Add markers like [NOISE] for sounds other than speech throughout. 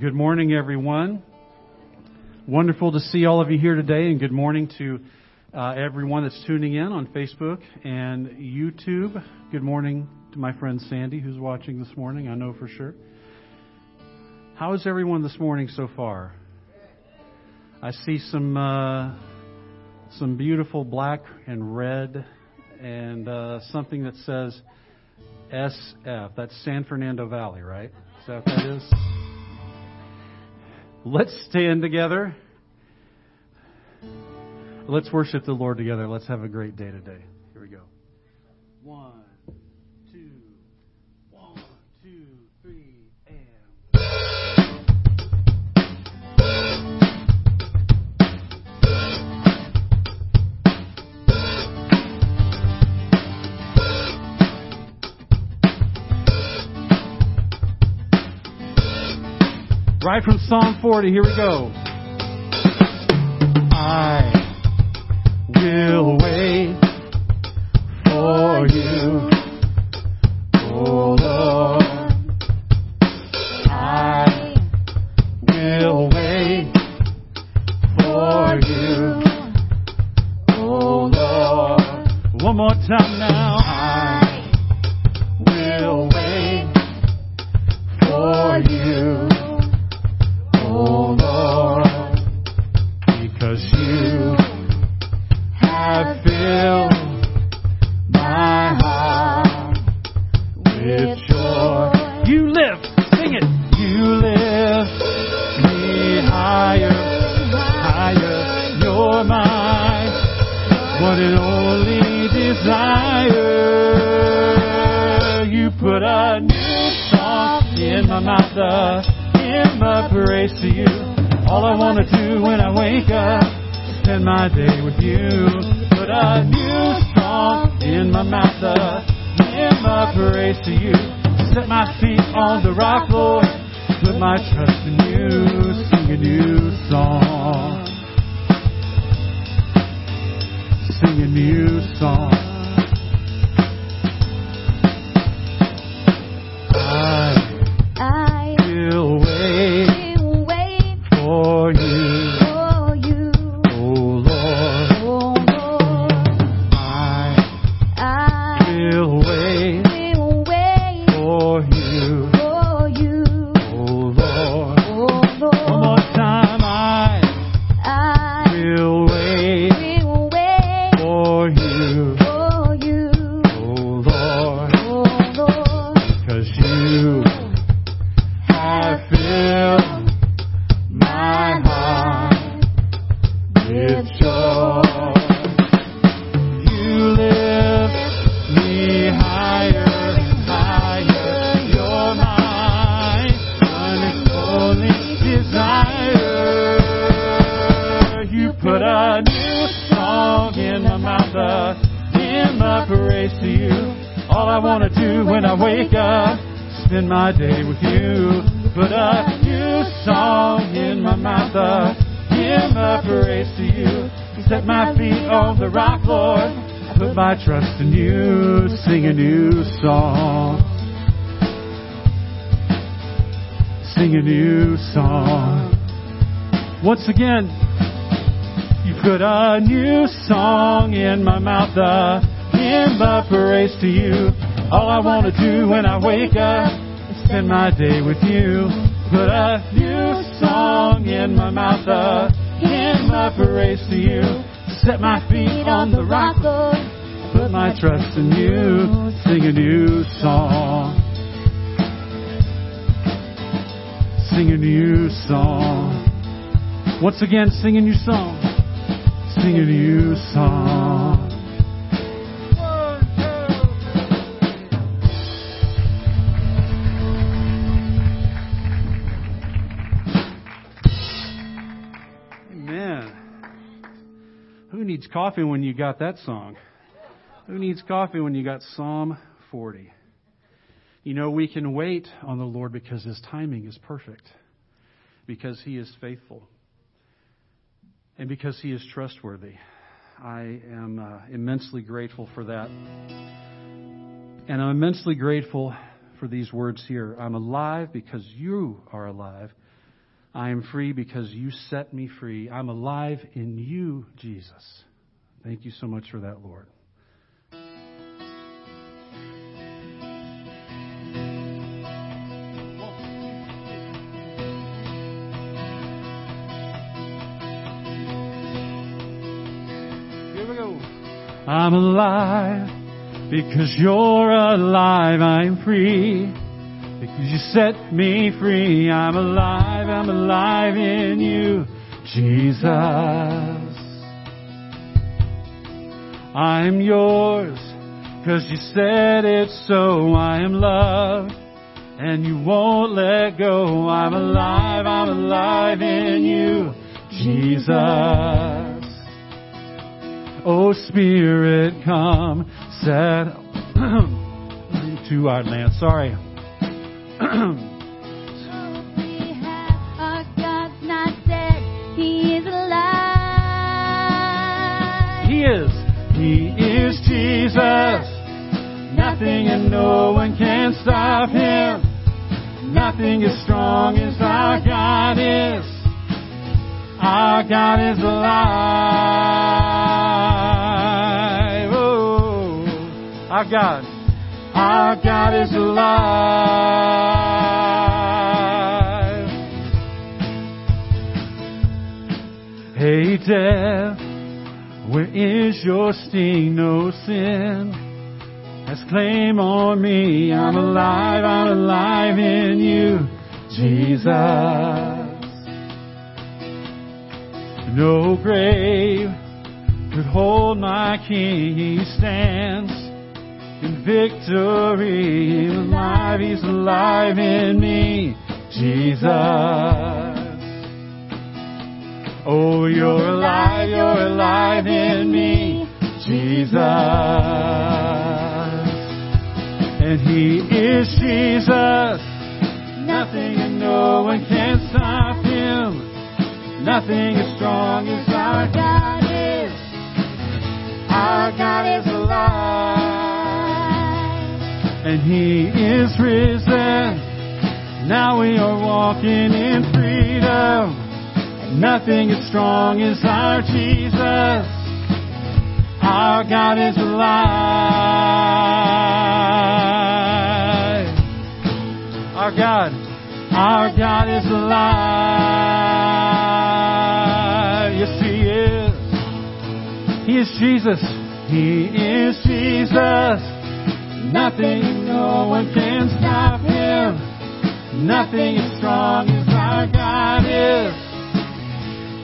Good morning, everyone. Wonderful to see all of you here today, and good morning to uh, everyone that's tuning in on Facebook and YouTube. Good morning to my friend Sandy, who's watching this morning, I know for sure. How is everyone this morning so far? I see some uh, some beautiful black and red, and uh, something that says SF. That's San Fernando Valley, right? Is that what that is? Let's stand together. Let's worship the Lord together. Let's have a great day today. Here we go. One, Right from Psalm 40, here we go. I will trust in you. Sing a new song. Sing a new song. Once again, you put a new song in my mouth, a hymn of praise to you. All I want to do when I wake up is spend my day with you. Put a new song in my mouth, a hymn of praise to you. Set my feet on the rock, Lord. Put my trust in you. Sing a new song. Sing a new song. Once again, sing a new song. Sing a new song. Amen. Who needs coffee when you got that song? Who needs coffee when you got Psalm 40? You know, we can wait on the Lord because His timing is perfect, because He is faithful, and because He is trustworthy. I am uh, immensely grateful for that. And I'm immensely grateful for these words here. I'm alive because you are alive. I am free because you set me free. I'm alive in you, Jesus. Thank you so much for that, Lord. I'm alive because you're alive. I'm free because you set me free. I'm alive. I'm alive in you, Jesus. I'm yours because you said it so. I am loved and you won't let go. I'm alive. I'm alive in you, Jesus. Oh Spirit, come, set [CLEARS THROAT] to our land. Sorry. Our God's not dead, He is alive. He is. He is Jesus. Nothing and no one can stop him. Nothing is strong as our God is. Our God is alive. Our God. Our God is alive. Hey, death. Where is your sting? No sin has claim on me. I'm alive, I'm alive in you, Jesus. No grave could hold my King. He stands victory. He's alive, He's alive in me, Jesus. Oh, you're alive, you're alive in me, Jesus. And He is Jesus. Nothing and no one can stop Him. Nothing as strong as our God is. Our God is alive. And He is risen. Now we are walking in freedom. Nothing as strong as our Jesus. Our God is alive. Our God, our God is alive. Yes, He is. He is Jesus. He is Jesus. Nothing, no one can stop Him. Nothing as strong as our God is.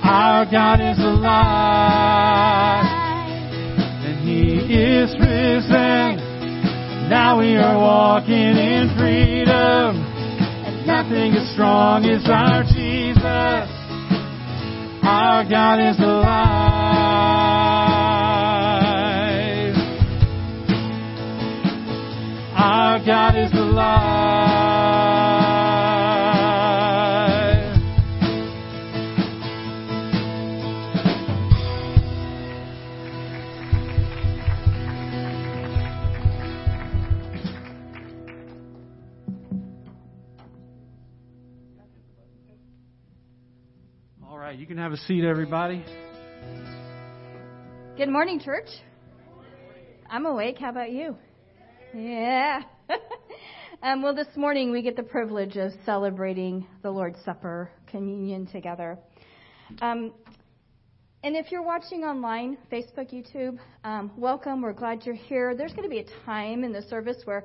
Our God is alive, and He is risen. Now we are walking in freedom, and nothing as strong as our Jesus. Our God is alive. God is alive. All right, you can have a seat, everybody. Good morning, church. I'm awake. How about you? Yeah. [LAUGHS] um, well, this morning we get the privilege of celebrating the Lord's Supper, communion together. Um, and if you're watching online, Facebook, YouTube, um, welcome. We're glad you're here. There's going to be a time in the service where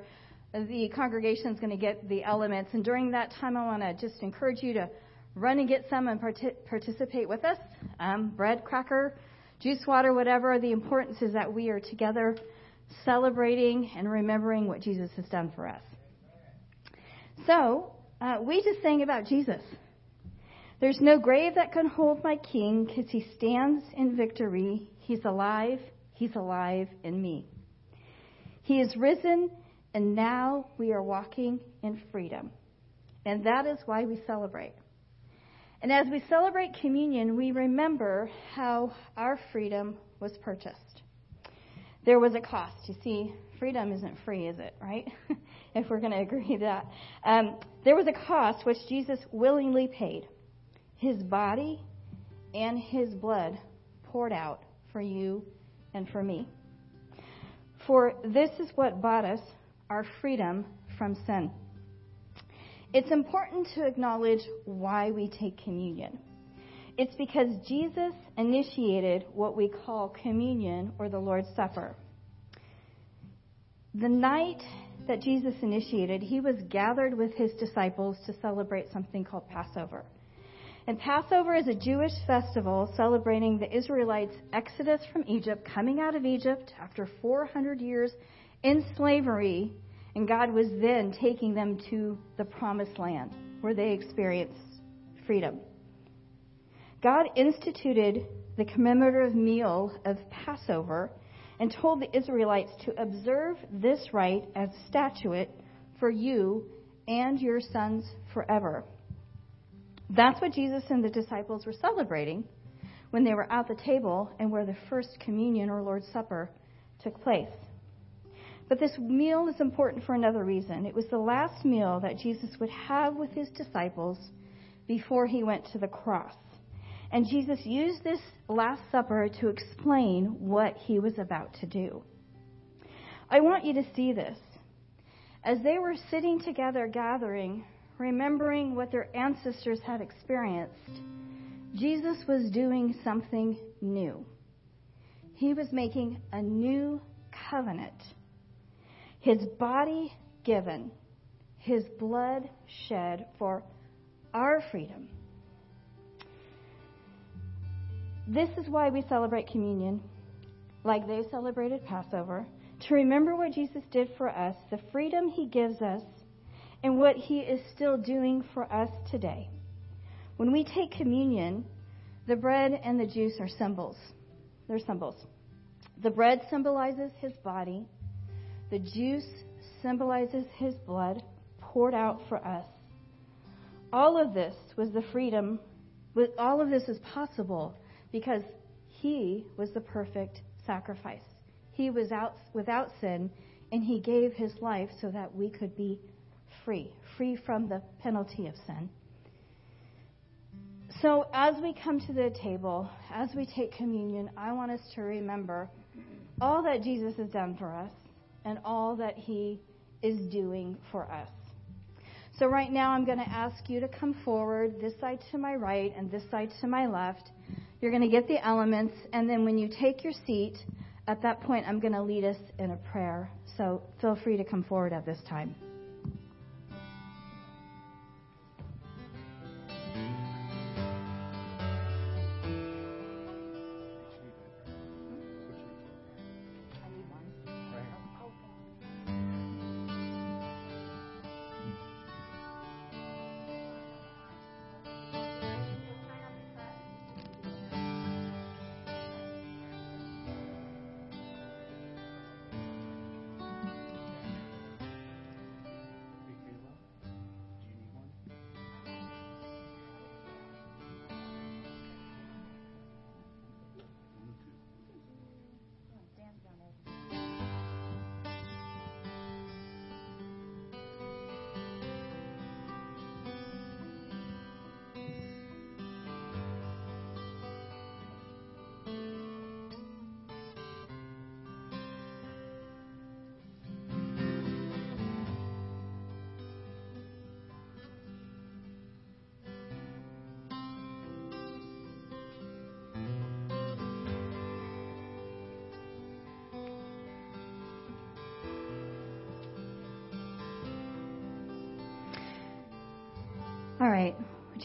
the congregation is going to get the elements. And during that time, I want to just encourage you to run and get some and parti- participate with us. Um, bread, cracker, juice, water, whatever. The importance is that we are together celebrating and remembering what Jesus has done for us. So, uh, we just sang about Jesus. There's no grave that can hold my king because he stands in victory. He's alive. He's alive in me. He is risen, and now we are walking in freedom. And that is why we celebrate. And as we celebrate communion, we remember how our freedom was purchased. There was a cost. You see, freedom isn't free, is it, right? [LAUGHS] if we're going to agree that. Um, there was a cost which Jesus willingly paid. his body and his blood poured out for you and for me. For this is what bought us our freedom from sin. It's important to acknowledge why we take communion. It's because Jesus initiated what we call communion or the Lord's Supper. The night that Jesus initiated, he was gathered with his disciples to celebrate something called Passover. And Passover is a Jewish festival celebrating the Israelites' exodus from Egypt, coming out of Egypt after 400 years in slavery, and God was then taking them to the promised land where they experienced freedom. God instituted the commemorative meal of Passover and told the Israelites to observe this rite as a statute for you and your sons forever. That's what Jesus and the disciples were celebrating when they were at the table and where the first communion or Lord's Supper took place. But this meal is important for another reason. It was the last meal that Jesus would have with his disciples before he went to the cross. And Jesus used this Last Supper to explain what he was about to do. I want you to see this. As they were sitting together gathering, remembering what their ancestors had experienced, Jesus was doing something new. He was making a new covenant. His body given, his blood shed for our freedom. This is why we celebrate communion, like they celebrated Passover, to remember what Jesus did for us, the freedom he gives us, and what he is still doing for us today. When we take communion, the bread and the juice are symbols. They're symbols. The bread symbolizes his body, the juice symbolizes his blood poured out for us. All of this was the freedom, all of this is possible because he was the perfect sacrifice. He was out, without sin, and he gave his life so that we could be free, free from the penalty of sin. So, as we come to the table, as we take communion, I want us to remember all that Jesus has done for us and all that he is doing for us. So, right now, I'm going to ask you to come forward, this side to my right and this side to my left. You're going to get the elements, and then when you take your seat, at that point, I'm going to lead us in a prayer. So feel free to come forward at this time.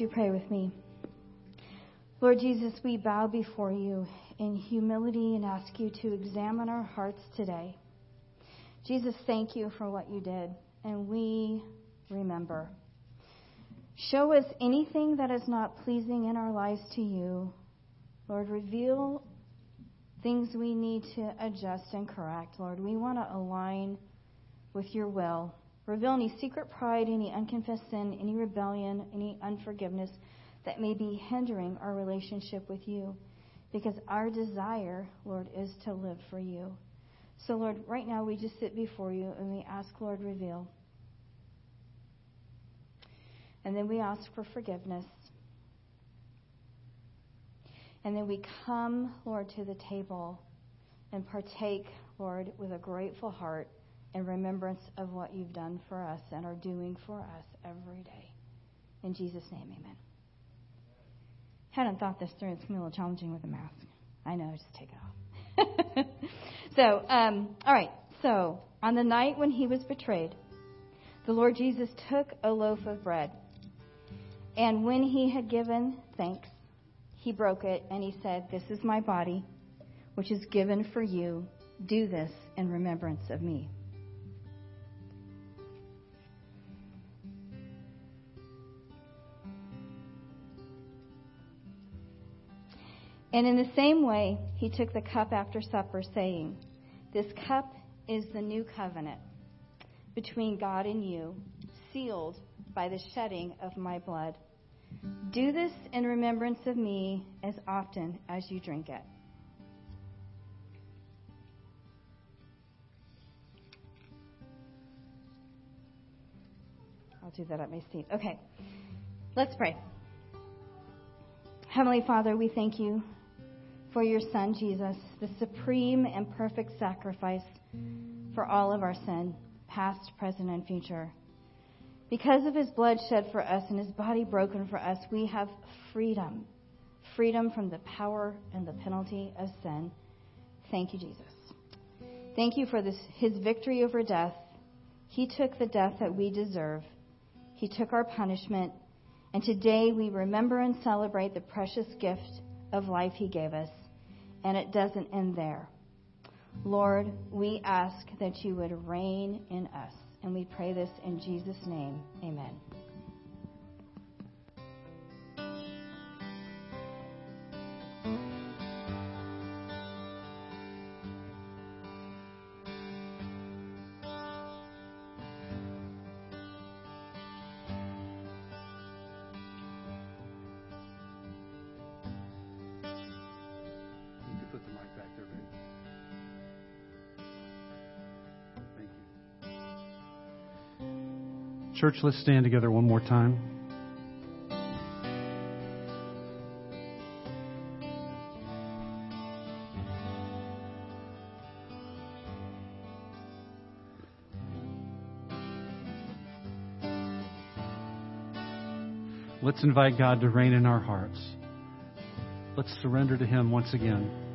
You pray with me? Lord Jesus, we bow before you in humility and ask you to examine our hearts today. Jesus, thank you for what you did, and we remember. Show us anything that is not pleasing in our lives to you. Lord, reveal things we need to adjust and correct. Lord, we want to align with your will. Reveal any secret pride, any unconfessed sin, any rebellion, any unforgiveness that may be hindering our relationship with you. Because our desire, Lord, is to live for you. So, Lord, right now we just sit before you and we ask, Lord, reveal. And then we ask for forgiveness. And then we come, Lord, to the table and partake, Lord, with a grateful heart in remembrance of what you've done for us and are doing for us every day. In Jesus' name, amen. Hadn't thought this through. It's going to be a little challenging with a mask. I know, just take it off. [LAUGHS] so, um, all right. So, on the night when he was betrayed, the Lord Jesus took a loaf of bread. And when he had given thanks, he broke it and he said, This is my body, which is given for you. Do this in remembrance of me. And in the same way, he took the cup after supper, saying, This cup is the new covenant between God and you, sealed by the shedding of my blood. Do this in remembrance of me as often as you drink it. I'll do that at my seat. Okay, let's pray. Heavenly Father, we thank you for your Son, Jesus, the supreme and perfect sacrifice for all of our sin, past, present, and future. Because of his blood shed for us and his body broken for us, we have freedom. Freedom from the power and the penalty of sin. Thank you, Jesus. Thank you for this, his victory over death. He took the death that we deserve. He took our punishment. And today we remember and celebrate the precious gift of life he gave us and it doesn't end there. Lord, we ask that you would reign in us. And we pray this in Jesus' name. Amen. Church, let's stand together one more time. Let's invite God to reign in our hearts. Let's surrender to Him once again.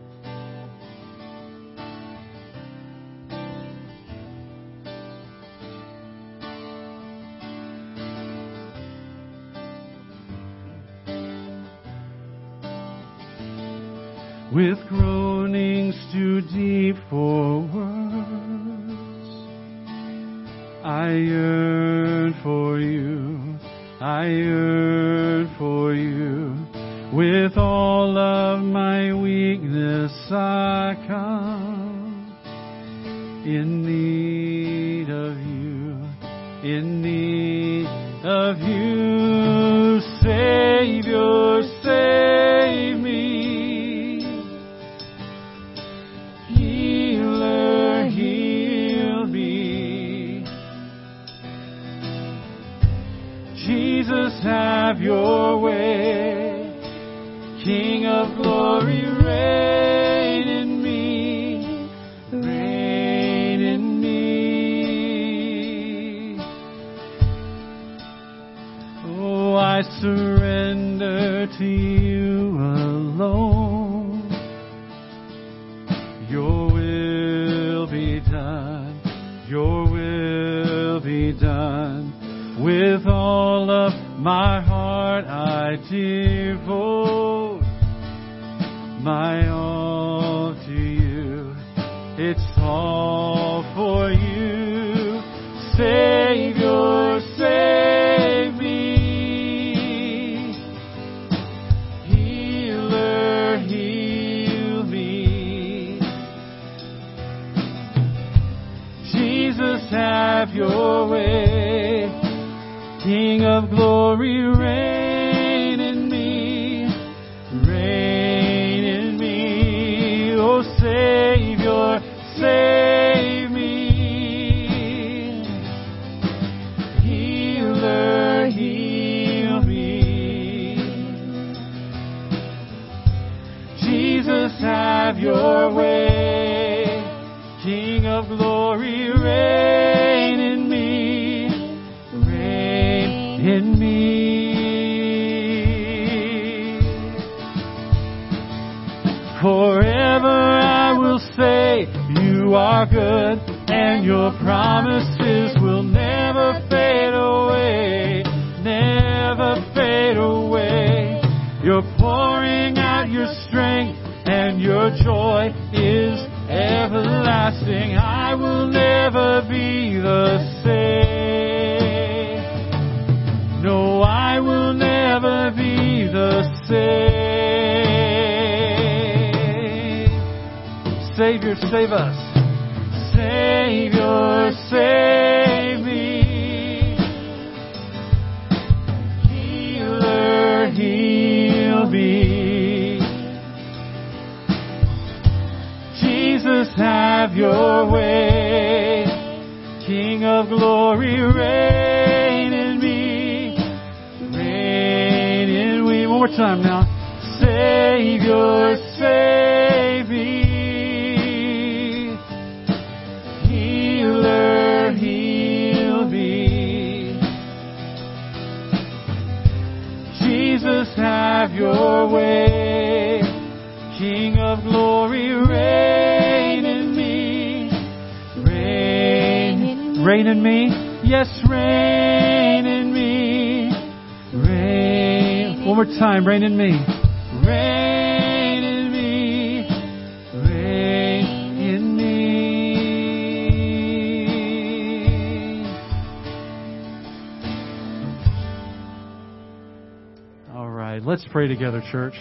Pray together, church.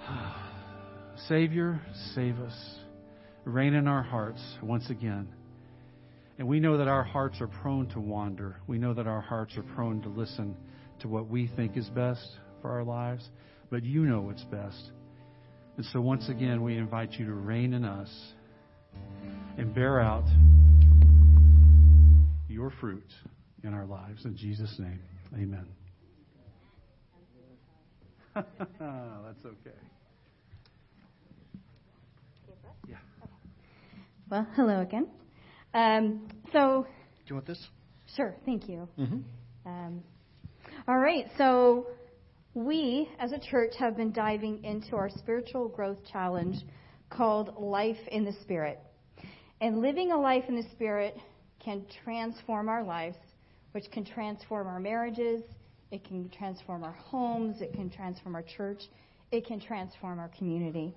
[SIGHS] Savior, save us. Reign in our hearts once again. And we know that our hearts are prone to wander. We know that our hearts are prone to listen to what we think is best for our lives. But you know what's best. And so once again, we invite you to reign in us and bear out your fruit in our lives. In Jesus' name, amen. [LAUGHS] That's okay. Yeah. Well, hello again. Um, so, Do you want this? sure, thank you. Mm-hmm. Um, all right, so we as a church have been diving into our spiritual growth challenge called Life in the Spirit. And living a life in the Spirit can transform our lives, which can transform our marriages, it can transform our homes, it can transform our church, it can transform our community.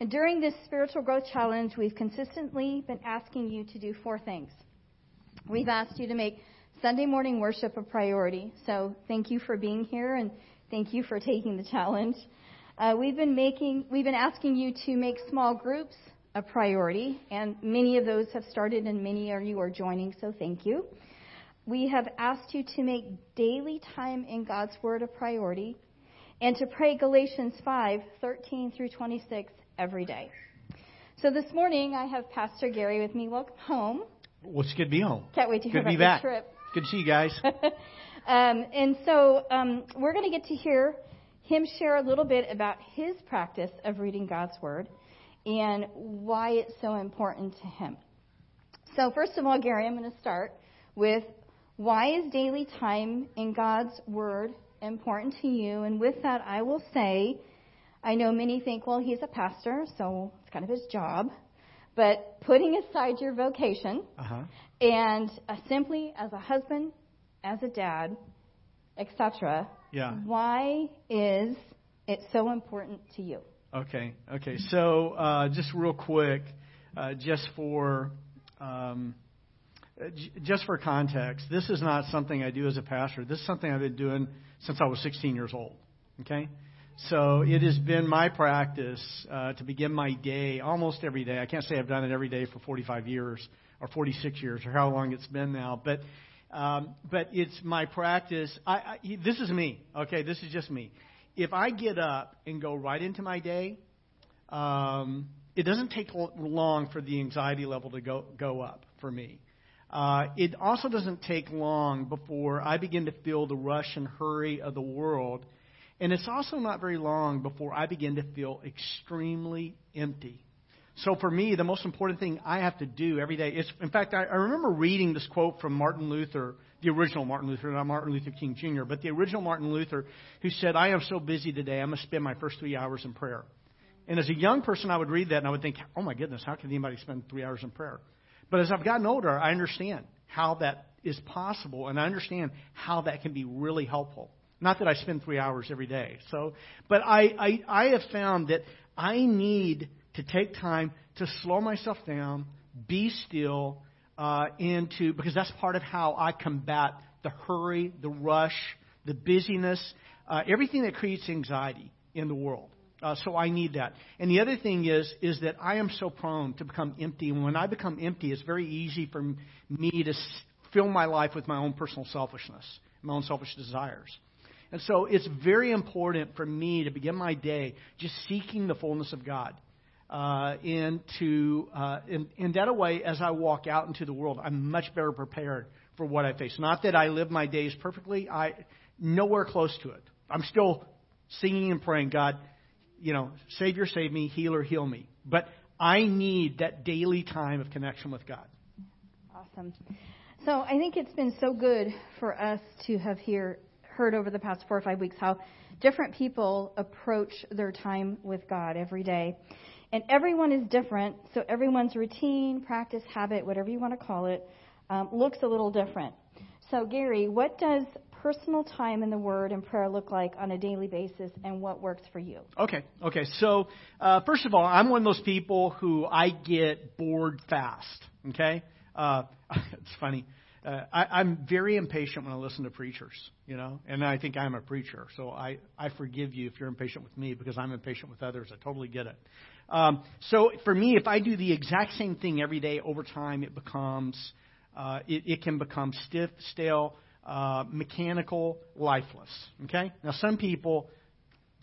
And during this spiritual growth challenge, we've consistently been asking you to do four things. We've asked you to make Sunday morning worship a priority. So thank you for being here and thank you for taking the challenge. Uh, we've been making, we've been asking you to make small groups a priority, and many of those have started, and many of you are joining. So thank you. We have asked you to make daily time in God's Word a priority, and to pray Galatians 5, 13 through 26 every day. So this morning I have Pastor Gary with me. Welcome home. Well, it's good to be home. Can't wait to hear Good about back. your trip. Good to see you guys. [LAUGHS] um, and so um, we're going to get to hear him share a little bit about his practice of reading God's Word and why it's so important to him. So, first of all, Gary, I'm going to start with why is daily time in God's Word important to you? And with that, I will say, I know many think, well, he's a pastor, so it's kind of his job. But putting aside your vocation, Uh huh. and uh, simply as a husband, as a dad, etc. Yeah. Why is it so important to you? Okay. Okay. So, uh, just real quick, uh, just for um, just for context, this is not something I do as a pastor. This is something I've been doing since I was 16 years old. Okay. So it has been my practice uh, to begin my day almost every day. I can't say I've done it every day for 45 years or 46 years or how long it's been now, but um, but it's my practice. I, I, this is me. Okay, this is just me. If I get up and go right into my day, um, it doesn't take long for the anxiety level to go go up for me. Uh, it also doesn't take long before I begin to feel the rush and hurry of the world, And it's also not very long before I begin to feel extremely empty. So for me, the most important thing I have to do every day is, in fact, I, I remember reading this quote from Martin Luther, the original Martin Luther, not Martin Luther King Jr., but the original Martin Luther, who said, I am so busy today, I'm going to spend my first three hours in prayer. And as a young person, I would read that and I would think, oh my goodness, how can anybody spend three hours in prayer? But as I've gotten older, I understand how that is possible, and I understand how that can be really helpful. Not that I spend three hours every day. So, but I, I, I have found that I need to take time to slow myself down, be still, uh, and to because that's part of how I combat the hurry, the rush, the busyness, uh, everything that creates anxiety in the world. Uh, so I need that. And the other thing is, is that I am so prone to become empty. And when I become empty, it's very easy for me to fill my life with my own personal selfishness, my own selfish desires. And so it's very important for me to begin my day just seeking the fullness of God. Uh, and to uh, in, in that way, as I walk out into the world, I'm much better prepared for what I face. Not that I live my days perfectly, I nowhere close to it. I'm still singing and praying, God, you know, Savior, save me, healer, heal me. But I need that daily time of connection with God. Awesome. So I think it's been so good for us to have here heard over the past four or five weeks how different people approach their time with God every day. And everyone is different, so everyone's routine, practice, habit, whatever you want to call it, um, looks a little different. So, Gary, what does personal time in the Word and prayer look like on a daily basis, and what works for you? Okay, okay. So, uh, first of all, I'm one of those people who I get bored fast. Okay, uh, [LAUGHS] it's funny. Uh, I, I'm very impatient when I listen to preachers, you know, and I think I'm a preacher, so I I forgive you if you're impatient with me because I'm impatient with others. I totally get it. Um, so for me, if I do the exact same thing every day over time, it becomes uh, it, it can become stiff, stale, uh, mechanical, lifeless. Okay. Now some people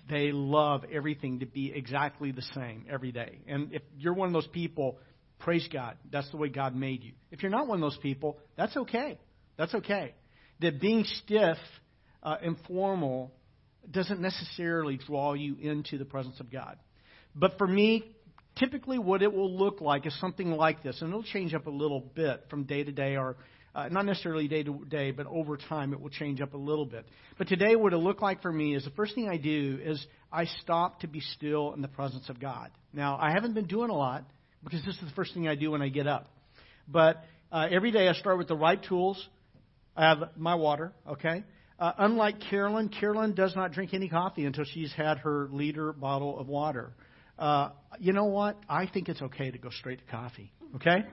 they love everything to be exactly the same every day, and if you're one of those people, Praise God. That's the way God made you. If you're not one of those people, that's okay. That's okay. That being stiff, uh, informal, doesn't necessarily draw you into the presence of God. But for me, typically what it will look like is something like this, and it'll change up a little bit from day to day, or uh, not necessarily day to day, but over time it will change up a little bit. But today, what it'll look like for me is the first thing I do is I stop to be still in the presence of God. Now, I haven't been doing a lot because this is the first thing I do when I get up. But uh, every day I start with the right tools. I have my water, okay? Uh, unlike Carolyn, Carolyn does not drink any coffee until she's had her liter bottle of water. Uh, you know what? I think it's okay to go straight to coffee. Okay?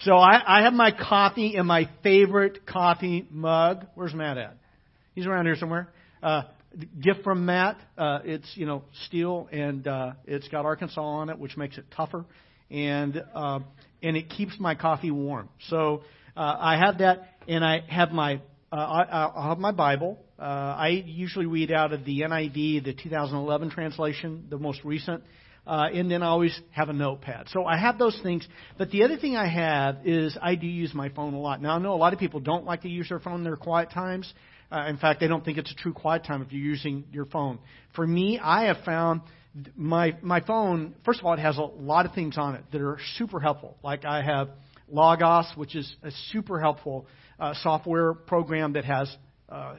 So I, I have my coffee in my favorite coffee mug. Where's Matt at? He's around here somewhere. Uh, gift from Matt. Uh, it's you know steel and uh, it's got Arkansas on it, which makes it tougher and uh, and it keeps my coffee warm. So uh, I have that, and I have my uh, I, I have my Bible. Uh, I usually read out of the NIV, the 2011 translation, the most recent, uh, and then I always have a notepad. So I have those things. But the other thing I have is I do use my phone a lot. Now I know a lot of people don't like to use their phone in their quiet times. Uh, in fact, they don't think it's a true quiet time if you're using your phone. For me, I have found my my phone, first of all, it has a lot of things on it that are super helpful. Like I have Logos, which is a super helpful uh, software program that has. Uh,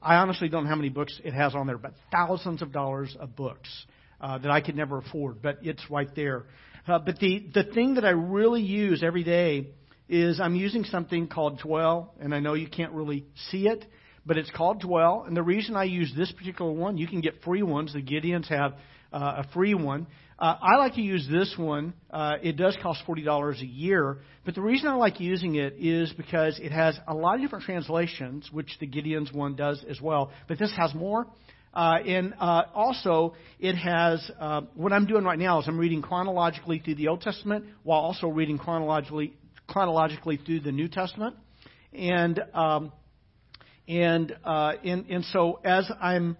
I honestly don't know how many books it has on there, but thousands of dollars of books uh, that I could never afford. But it's right there. Uh, but the the thing that I really use every day is I'm using something called Dwell, and I know you can't really see it, but it's called Dwell. And the reason I use this particular one, you can get free ones. The Gideons have uh, a free one. Uh, I like to use this one. Uh, it does cost forty dollars a year, but the reason I like using it is because it has a lot of different translations, which the Gideon's one does as well. But this has more. Uh, and uh, also, it has uh, what I'm doing right now is I'm reading chronologically through the Old Testament while also reading chronologically chronologically through the New Testament, and um, and uh, and and so as I'm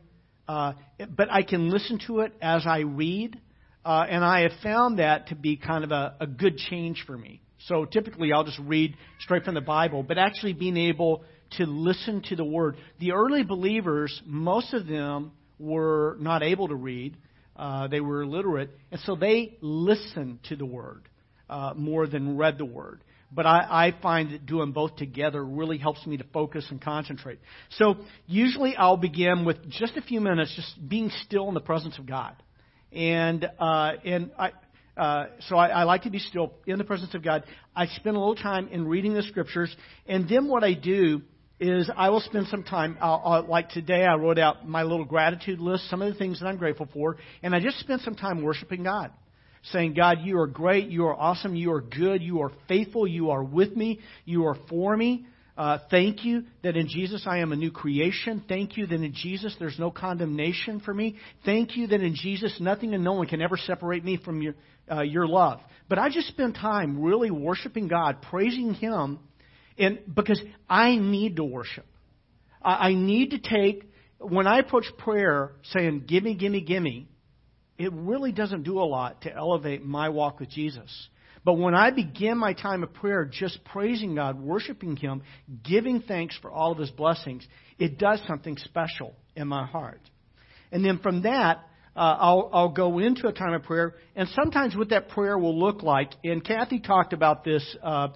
uh, but I can listen to it as I read, uh, and I have found that to be kind of a, a good change for me. So typically I'll just read straight from the Bible, but actually being able to listen to the Word. The early believers, most of them were not able to read. Uh, they were illiterate, and so they listened to the word uh, more than read the word. But I, I find that doing both together really helps me to focus and concentrate. So usually I'll begin with just a few minutes, just being still in the presence of God, and uh, and I. Uh, so I, I like to be still in the presence of God. I spend a little time in reading the scriptures, and then what I do is I will spend some time, I'll, I'll, like today, I wrote out my little gratitude list, some of the things that I'm grateful for, and I just spent some time worshiping God. Saying, God, you are great, you are awesome, you are good, you are faithful, you are with me, you are for me. Uh, thank you that in Jesus I am a new creation. Thank you that in Jesus there's no condemnation for me. Thank you that in Jesus nothing and no one can ever separate me from your, uh, your love. But I just spend time really worshiping God, praising Him and because I need to worship. I, I need to take, when I approach prayer saying, gimme, gimme, gimme, it really doesn't do a lot to elevate my walk with Jesus. But when I begin my time of prayer just praising God, worshiping Him, giving thanks for all of His blessings, it does something special in my heart. And then from that, uh, I'll, I'll go into a time of prayer, and sometimes what that prayer will look like, and Kathy talked about this uh,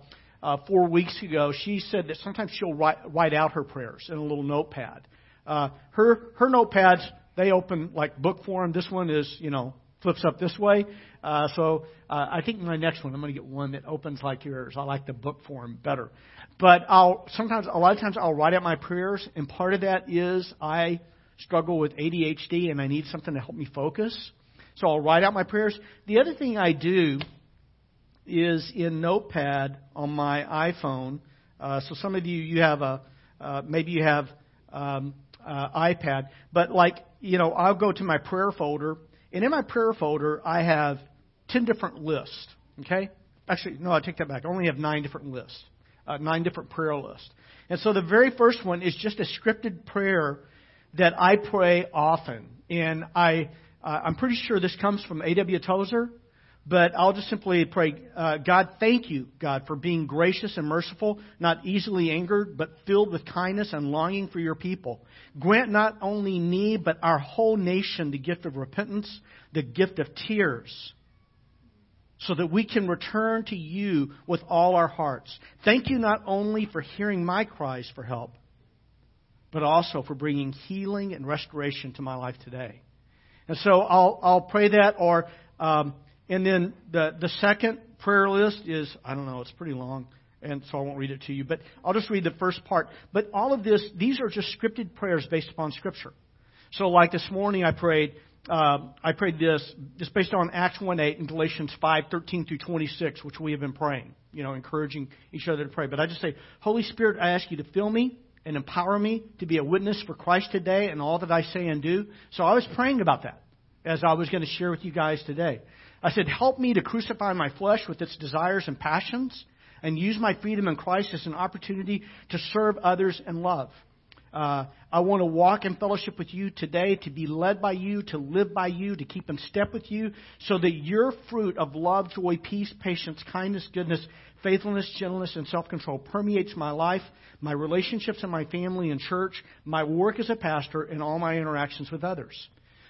uh, four weeks ago, she said that sometimes she'll write, write out her prayers in a little notepad. Uh, her her notepads they open like book form. This one is you know flips up this way. Uh, so uh, I think my next one I'm going to get one that opens like yours. I like the book form better. But I'll sometimes a lot of times I'll write out my prayers, and part of that is I struggle with ADHD and I need something to help me focus. So I'll write out my prayers. The other thing I do is in Notepad on my iPhone. Uh, so some of you, you have a, uh, maybe you have um, uh, iPad, but like, you know, I'll go to my prayer folder, and in my prayer folder, I have 10 different lists, okay? Actually, no, I take that back. I only have nine different lists, uh, nine different prayer lists. And so the very first one is just a scripted prayer that I pray often. And I, uh, I'm pretty sure this comes from A.W. Tozer. But I'll just simply pray, uh, God, thank you, God, for being gracious and merciful, not easily angered, but filled with kindness and longing for your people. Grant not only me, but our whole nation the gift of repentance, the gift of tears, so that we can return to you with all our hearts. Thank you not only for hearing my cries for help, but also for bringing healing and restoration to my life today. And so I'll, I'll pray that, or um, and then the, the second prayer list is, I don't know, it's pretty long, and so I won't read it to you, but I'll just read the first part. But all of this, these are just scripted prayers based upon Scripture. So, like this morning, I prayed, uh, I prayed this just based on Acts 1 8 and Galatians five thirteen through 26, which we have been praying, you know, encouraging each other to pray. But I just say, Holy Spirit, I ask you to fill me and empower me to be a witness for Christ today and all that I say and do. So I was praying about that as I was going to share with you guys today. I said, Help me to crucify my flesh with its desires and passions and use my freedom in Christ as an opportunity to serve others and love. Uh, I want to walk in fellowship with you today, to be led by you, to live by you, to keep in step with you, so that your fruit of love, joy, peace, patience, kindness, goodness, faithfulness, gentleness, and self control permeates my life, my relationships in my family and church, my work as a pastor, and all my interactions with others.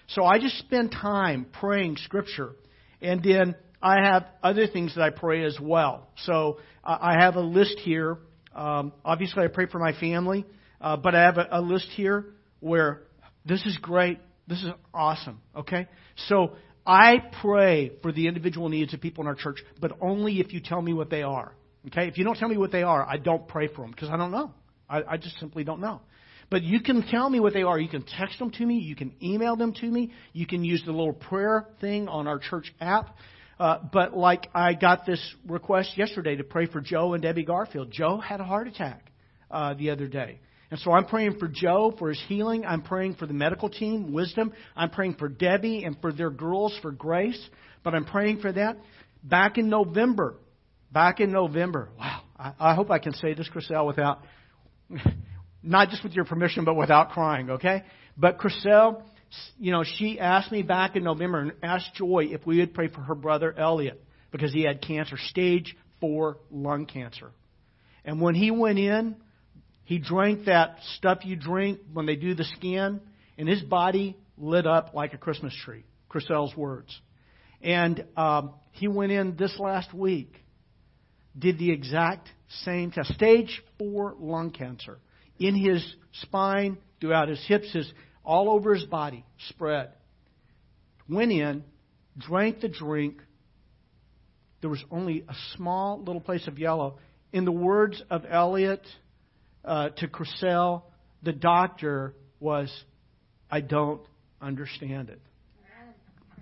So I just spend time praying Scripture and then I have other things that I pray as well. So uh, I have a list here. Um, obviously, I pray for my family, uh, but I have a, a list here where this is great. This is awesome. Okay? So I pray for the individual needs of people in our church, but only if you tell me what they are. Okay? If you don't tell me what they are, I don't pray for them because I don't know. I, I just simply don't know. But you can tell me what they are. You can text them to me. You can email them to me. You can use the little prayer thing on our church app. Uh, but like I got this request yesterday to pray for Joe and Debbie Garfield. Joe had a heart attack uh, the other day. And so I'm praying for Joe for his healing. I'm praying for the medical team, wisdom. I'm praying for Debbie and for their girls for grace. But I'm praying for that. Back in November, back in November, wow, I, I hope I can say this, Chriselle, without [LAUGHS] not just with your permission, but without crying, okay? But Chriselle, you know, she asked me back in November and asked Joy if we would pray for her brother Elliot because he had cancer, stage four lung cancer. And when he went in, he drank that stuff you drink when they do the scan, and his body lit up like a Christmas tree. Crissel's words. And um, he went in this last week, did the exact same test. Stage four lung cancer. In his spine, throughout his hips, his, all over his body, spread. Went in, drank the drink. There was only a small little place of yellow. In the words of Elliot uh, to Crissell, the doctor was, I don't understand it.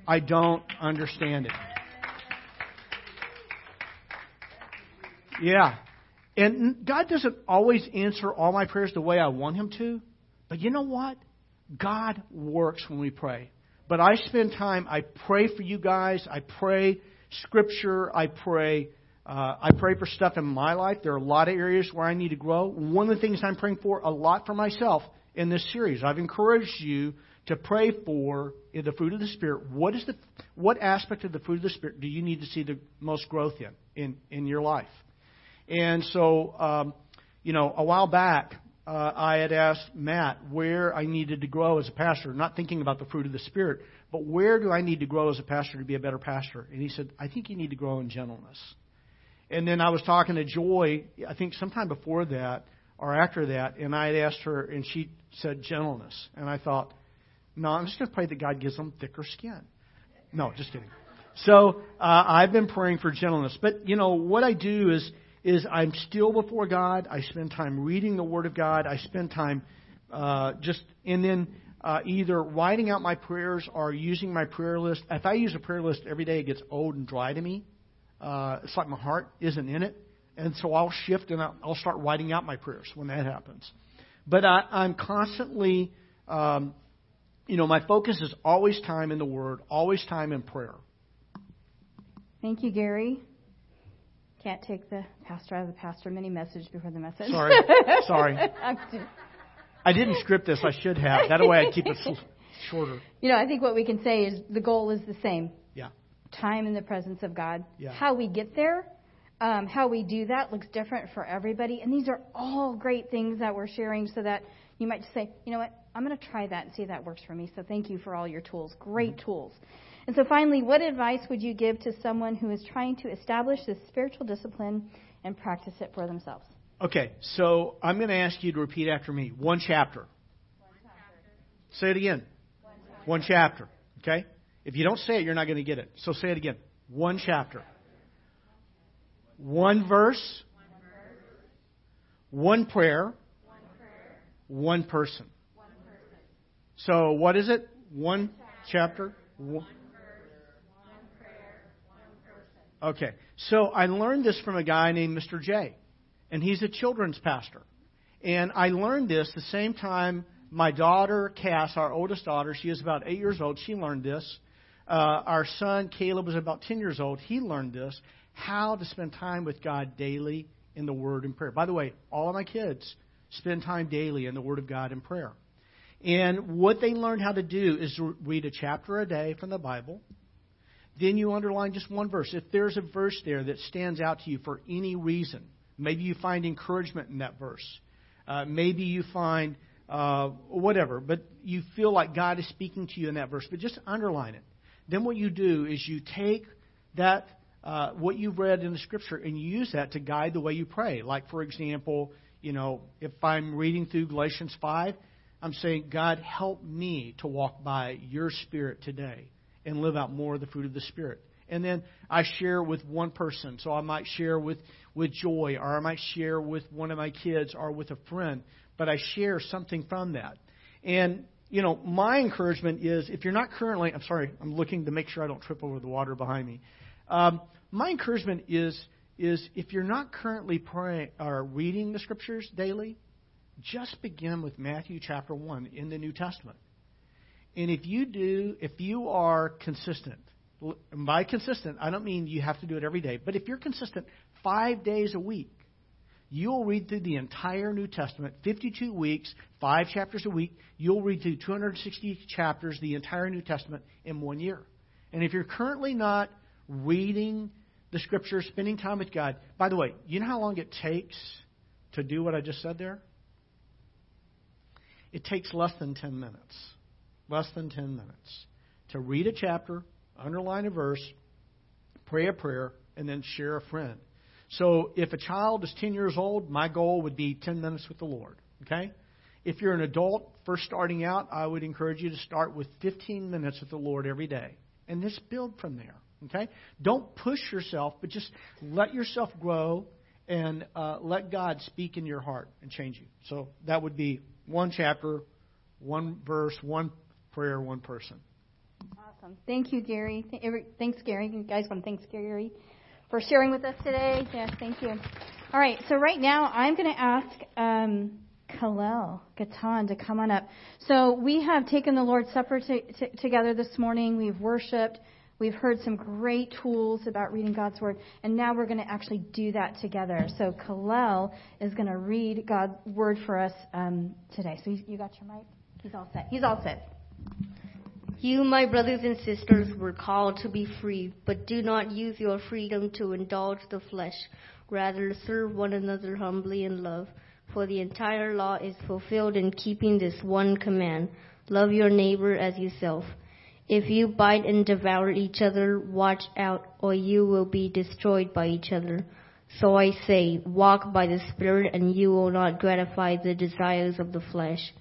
I don't understand it. Yeah. And God doesn't always answer all my prayers the way I want Him to. But you know what? God works when we pray. But I spend time, I pray for you guys. I pray scripture. I pray. Uh, I pray for stuff in my life. There are a lot of areas where I need to grow. One of the things I'm praying for a lot for myself in this series, I've encouraged you to pray for the fruit of the Spirit. What is the what aspect of the fruit of the Spirit do you need to see the most growth in in, in your life? And so, um, you know, a while back, uh, I had asked Matt where I needed to grow as a pastor, not thinking about the fruit of the Spirit, but where do I need to grow as a pastor to be a better pastor? And he said, I think you need to grow in gentleness. And then I was talking to Joy, I think sometime before that or after that, and I had asked her, and she said gentleness. And I thought, no, I'm just going to pray that God gives them thicker skin. No, just kidding. So uh, I've been praying for gentleness. But, you know, what I do is is I'm still before God. I spend time reading the Word of God. I spend time uh, just, and then uh, either writing out my prayers or using my prayer list. If I use a prayer list every day, it gets old and dry to me. Uh, it's like my heart isn't in it. And so I'll shift and I'll, start writing out my prayers when that happens. But I, I'm constantly, um, you know, my focus is always time in the Word, always time in prayer. Thank you, Gary. Can't take the pastor out of the pastor mini message before the message. Sorry. Sorry. [LAUGHS] I didn't script this. I should have. That way I'd keep it [LAUGHS] shorter. You know, I think what we can say is the goal is the same. Yeah. Time in the presence of God. Yeah. How we get there, um, how we do that looks different for everybody. And these are all great things that we're sharing so that you might just say, you know what, I'm going to try that and see if that works for me. So thank you for all your tools. Great mm-hmm. tools. And so, finally, what advice would you give to someone who is trying to establish this spiritual discipline and practice it for themselves? Okay, so I'm going to ask you to repeat after me. One chapter. One chapter. Say it again. One chapter. One chapter. Okay? If you don't say it, you're not going to get it. So say it again. One chapter. One verse. One prayer. One person. So what is it? One chapter. One Okay. So I learned this from a guy named Mr. J, and he's a children's pastor. And I learned this the same time my daughter, Cass, our oldest daughter, she is about eight years old, she learned this. Uh, our son, Caleb, was about 10 years old. He learned this how to spend time with God daily in the Word and prayer. By the way, all of my kids spend time daily in the Word of God and prayer. And what they learned how to do is read a chapter a day from the Bible then you underline just one verse. If there's a verse there that stands out to you for any reason, maybe you find encouragement in that verse. Uh, maybe you find uh, whatever, but you feel like God is speaking to you in that verse, but just underline it. Then what you do is you take that, uh, what you've read in the scripture, and you use that to guide the way you pray. Like, for example, you know, if I'm reading through Galatians 5, I'm saying, God, help me to walk by your spirit today and live out more of the fruit of the Spirit. And then I share with one person. So I might share with, with joy, or I might share with one of my kids, or with a friend. But I share something from that. And, you know, my encouragement is if you're not currently, I'm sorry, I'm looking to make sure I don't trip over the water behind me. Um, my encouragement is, is if you're not currently praying or reading the scriptures daily, just begin with Matthew chapter 1 in the New Testament. And if you do, if you are consistent, by consistent, I don't mean you have to do it every day, but if you're consistent five days a week, you'll read through the entire New Testament, 52 weeks, five chapters a week. You'll read through 260 chapters, the entire New Testament, in one year. And if you're currently not reading the Scriptures, spending time with God, by the way, you know how long it takes to do what I just said there? It takes less than 10 minutes less than 10 minutes, to read a chapter, underline a verse, pray a prayer, and then share a friend. So if a child is 10 years old, my goal would be 10 minutes with the Lord. Okay? If you're an adult first starting out, I would encourage you to start with 15 minutes with the Lord every day. And just build from there. Okay? Don't push yourself, but just let yourself grow and uh, let God speak in your heart and change you. So that would be one chapter, one verse, one prayer, one person. Awesome. Thank you, Gary. Thanks, Gary. You guys want to thank Gary for sharing with us today. Yes, thank you. All right, so right now I'm going to ask um, Khalil Gatan to come on up. So we have taken the Lord's Supper to, to, together this morning. We've worshiped. We've heard some great tools about reading God's Word, and now we're going to actually do that together. So Khalil is going to read God's Word for us um, today. So you got your mic? He's all set. He's all set. You, my brothers and sisters, were called to be free, but do not use your freedom to indulge the flesh. Rather, serve one another humbly in love. For the entire law is fulfilled in keeping this one command love your neighbor as yourself. If you bite and devour each other, watch out, or you will be destroyed by each other. So I say, walk by the Spirit, and you will not gratify the desires of the flesh.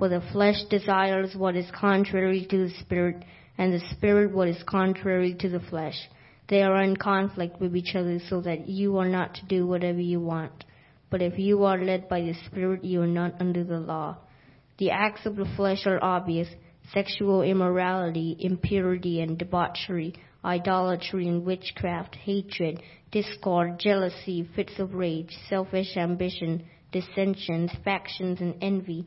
For the flesh desires what is contrary to the Spirit, and the Spirit what is contrary to the flesh. They are in conflict with each other, so that you are not to do whatever you want. But if you are led by the Spirit, you are not under the law. The acts of the flesh are obvious sexual immorality, impurity and debauchery, idolatry and witchcraft, hatred, discord, jealousy, fits of rage, selfish ambition, dissensions, factions and envy,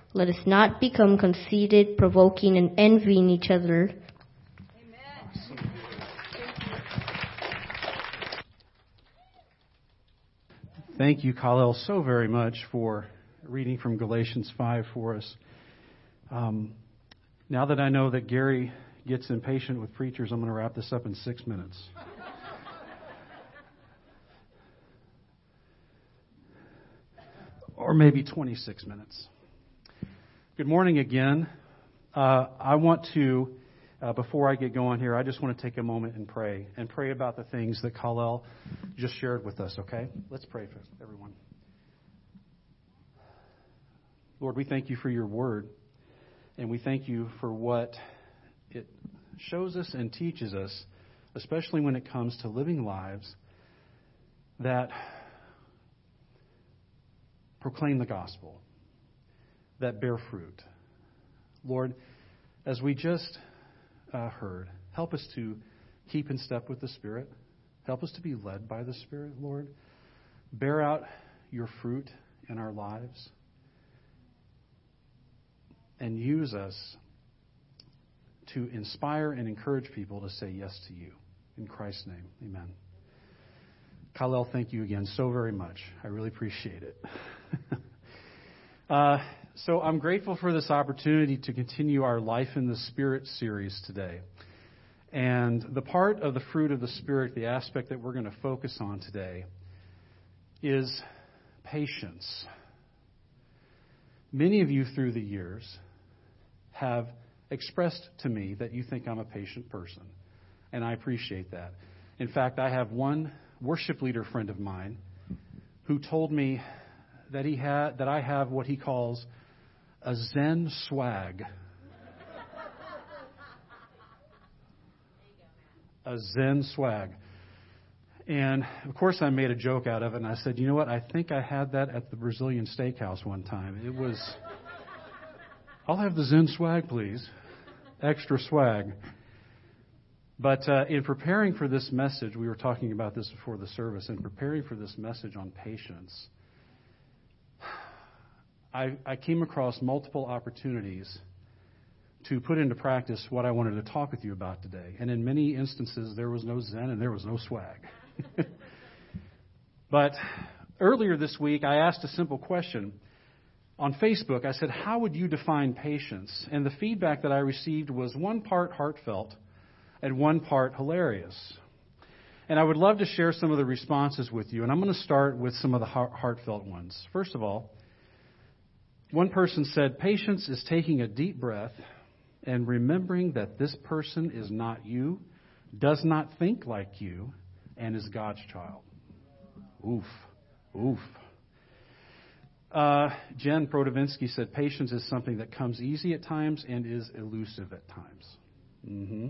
Let us not become conceited, provoking, and envying each other. Amen. Thank you, Khalil, so very much for reading from Galatians 5 for us. Um, now that I know that Gary gets impatient with preachers, I'm going to wrap this up in six minutes. or maybe 26 minutes. Good morning again. Uh, I want to, uh, before I get going here, I just want to take a moment and pray and pray about the things that Khalil just shared with us, okay? Let's pray for everyone. Lord, we thank you for your word. And we thank you for what it shows us and teaches us, especially when it comes to living lives that proclaim the gospel, that bear fruit. Lord, as we just uh, heard, help us to keep in step with the Spirit. Help us to be led by the Spirit, Lord. Bear out your fruit in our lives and use us to inspire and encourage people to say yes to you. In Christ's name, amen. Khalil, thank you again so very much. I really appreciate it. [LAUGHS] uh, so I'm grateful for this opportunity to continue our Life in the Spirit series today. And the part of the fruit of the Spirit, the aspect that we're going to focus on today, is patience. Many of you through the years have expressed to me that you think I'm a patient person, and I appreciate that. In fact, I have one worship leader friend of mine who told me that he had that I have what he calls a Zen swag. a Zen swag. And of course, I made a joke out of it, and I said, "You know what? I think I had that at the Brazilian steakhouse one time. It was." [LAUGHS] I'll have the Zen swag, please. Extra swag. But uh, in preparing for this message, we were talking about this before the service, in preparing for this message on patience, I, I came across multiple opportunities to put into practice what I wanted to talk with you about today. And in many instances, there was no Zen and there was no swag. [LAUGHS] but earlier this week, I asked a simple question. On Facebook, I said, How would you define patience? And the feedback that I received was one part heartfelt and one part hilarious. And I would love to share some of the responses with you. And I'm going to start with some of the heartfelt ones. First of all, one person said, Patience is taking a deep breath and remembering that this person is not you, does not think like you, and is God's child. Oof. Oof. Uh, Jen Prodovinsky said patience is something that comes easy at times and is elusive at times. Mm-hmm.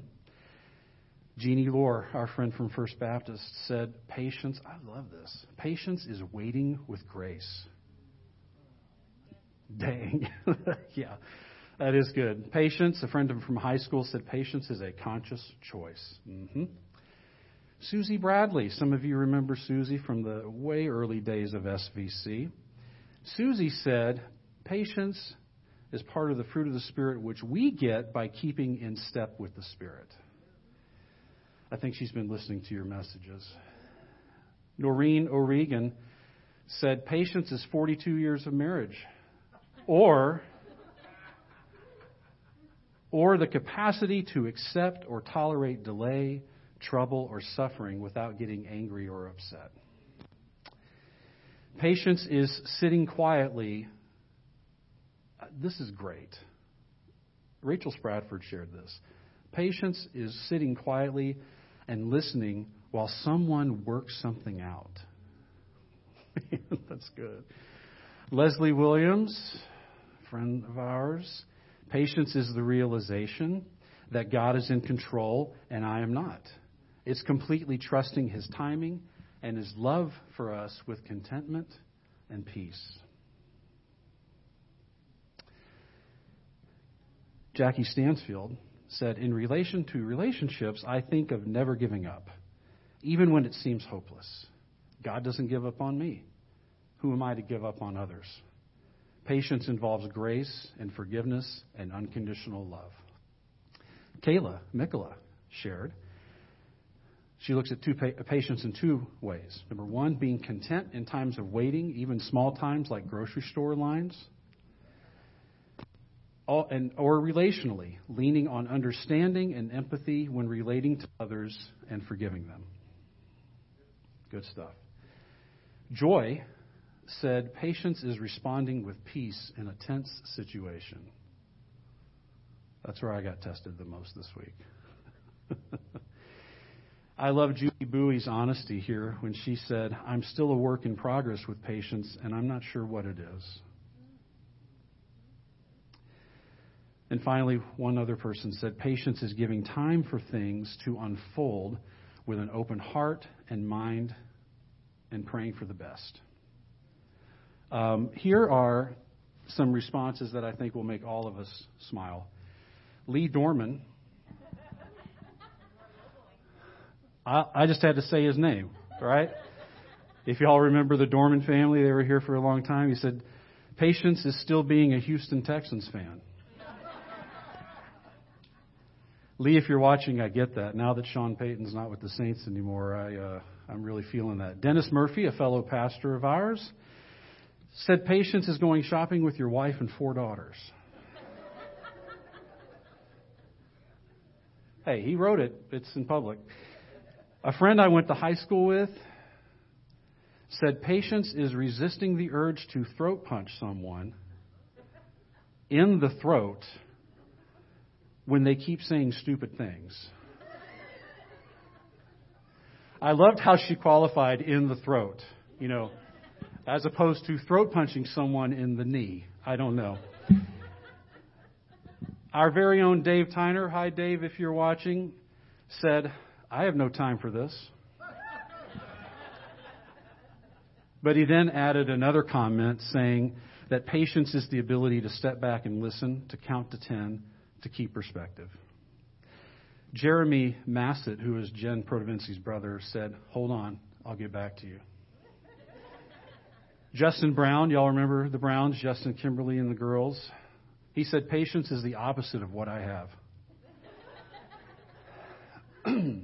Jeannie Lore, our friend from First Baptist, said patience, I love this. Patience is waiting with grace. Dang. [LAUGHS] yeah. That is good. Patience, a friend of from high school said patience is a conscious choice. Mm-hmm. Susie Bradley, some of you remember Susie from the way early days of SVC. Susie said patience is part of the fruit of the Spirit which we get by keeping in step with the Spirit. I think she's been listening to your messages. Noreen O'Regan said patience is 42 years of marriage. Or or the capacity to accept or tolerate delay, trouble, or suffering without getting angry or upset. Patience is sitting quietly. This is great. Rachel Spradford shared this. Patience is sitting quietly and listening while someone works something out. [LAUGHS] That's good. Leslie Williams, friend of ours, Patience is the realization that God is in control and I am not. It's completely trusting His timing and His love for us with contentment and peace. Jackie Stansfield said, In relation to relationships, I think of never giving up, even when it seems hopeless. God doesn't give up on me. Who am I to give up on others? Patience involves grace and forgiveness and unconditional love. Kayla Mikola shared. She looks at two pa- patience in two ways. Number one, being content in times of waiting, even small times like grocery store lines. All, and, or relationally, leaning on understanding and empathy when relating to others and forgiving them. Good stuff. Joy said, Patience is responding with peace in a tense situation. That's where I got tested the most this week. [LAUGHS] I love Judy Bowie's honesty here when she said, I'm still a work in progress with patience, and I'm not sure what it is. And finally, one other person said, Patience is giving time for things to unfold with an open heart and mind and praying for the best. Um, here are some responses that I think will make all of us smile. Lee Dorman. I, I just had to say his name, right? If y'all remember the Dorman family, they were here for a long time. He said, Patience is still being a Houston Texans fan. Lee, if you're watching, I get that. Now that Sean Payton's not with the Saints anymore, I, uh, I'm really feeling that. Dennis Murphy, a fellow pastor of ours, said patience is going shopping with your wife and four daughters. hey, he wrote it. It's in public. A friend I went to high school with said patience is resisting the urge to throat punch someone in the throat when they keep saying stupid things. I loved how she qualified in the throat. You know, as opposed to throat punching someone in the knee. I don't know. Our very own Dave Tyner, hi Dave, if you're watching, said, I have no time for this. But he then added another comment saying that patience is the ability to step back and listen, to count to 10, to keep perspective. Jeremy Massett, who is Jen Protovinsky's brother, said, Hold on, I'll get back to you. Justin Brown, y'all remember the Browns, Justin Kimberly and the girls, He said, Patience is the opposite of what I have. [CLEARS THROAT]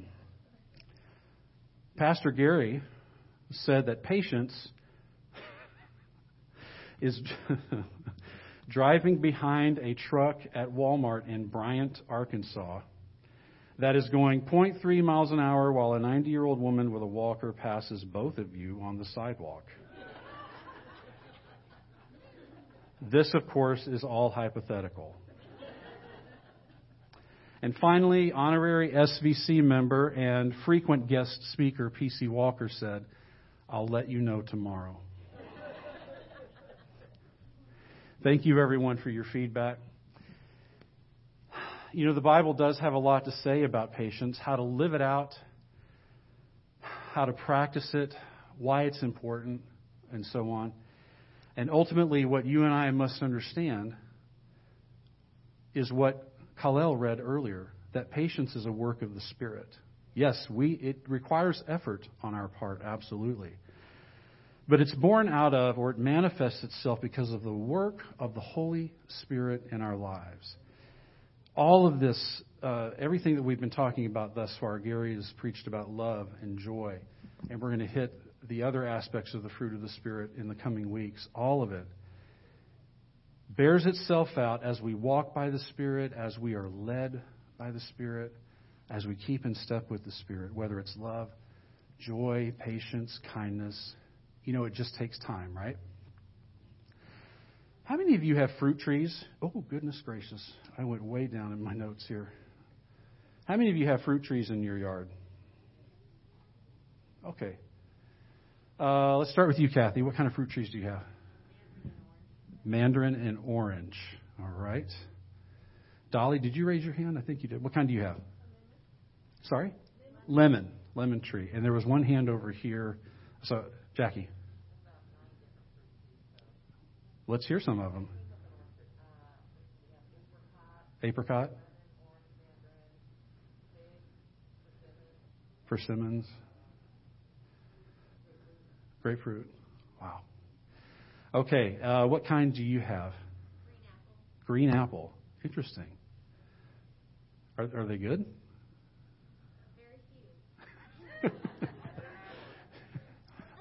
Pastor Gary said that patience is [LAUGHS] driving behind a truck at Walmart in Bryant, Arkansas, that is going 0.3 miles an hour while a 90 year old woman with a walker passes both of you on the sidewalk. This, of course, is all hypothetical. And finally, honorary SVC member and frequent guest speaker P.C. Walker said, I'll let you know tomorrow. Thank you, everyone, for your feedback. You know, the Bible does have a lot to say about patience, how to live it out, how to practice it, why it's important, and so on. And ultimately, what you and I must understand is what Khalil read earlier that patience is a work of the Spirit. Yes, we, it requires effort on our part, absolutely. But it's born out of, or it manifests itself because of the work of the Holy Spirit in our lives. All of this, uh, everything that we've been talking about thus far, Gary has preached about love and joy. And we're going to hit the other aspects of the fruit of the Spirit in the coming weeks. All of it bears itself out as we walk by the Spirit, as we are led by the Spirit, as we keep in step with the Spirit, whether it's love, joy, patience, kindness, you know, it just takes time, right? How many of you have fruit trees? Oh, goodness gracious. I went way down in my notes here. How many of you have fruit trees in your yard? Okay. Uh, let's start with you, Kathy. What kind of fruit trees do you have? Mandarin and orange. All right. Dolly, did you raise your hand? I think you did. What kind do you have? Sorry? Lemon. Lemon tree. And there was one hand over here. So, Jackie. Let's hear some of them. Apricot. Persimmons. Grapefruit. Wow. Okay, uh, what kind do you have? Green apple. Green apple. Interesting. Are, are they good? Very [LAUGHS] few.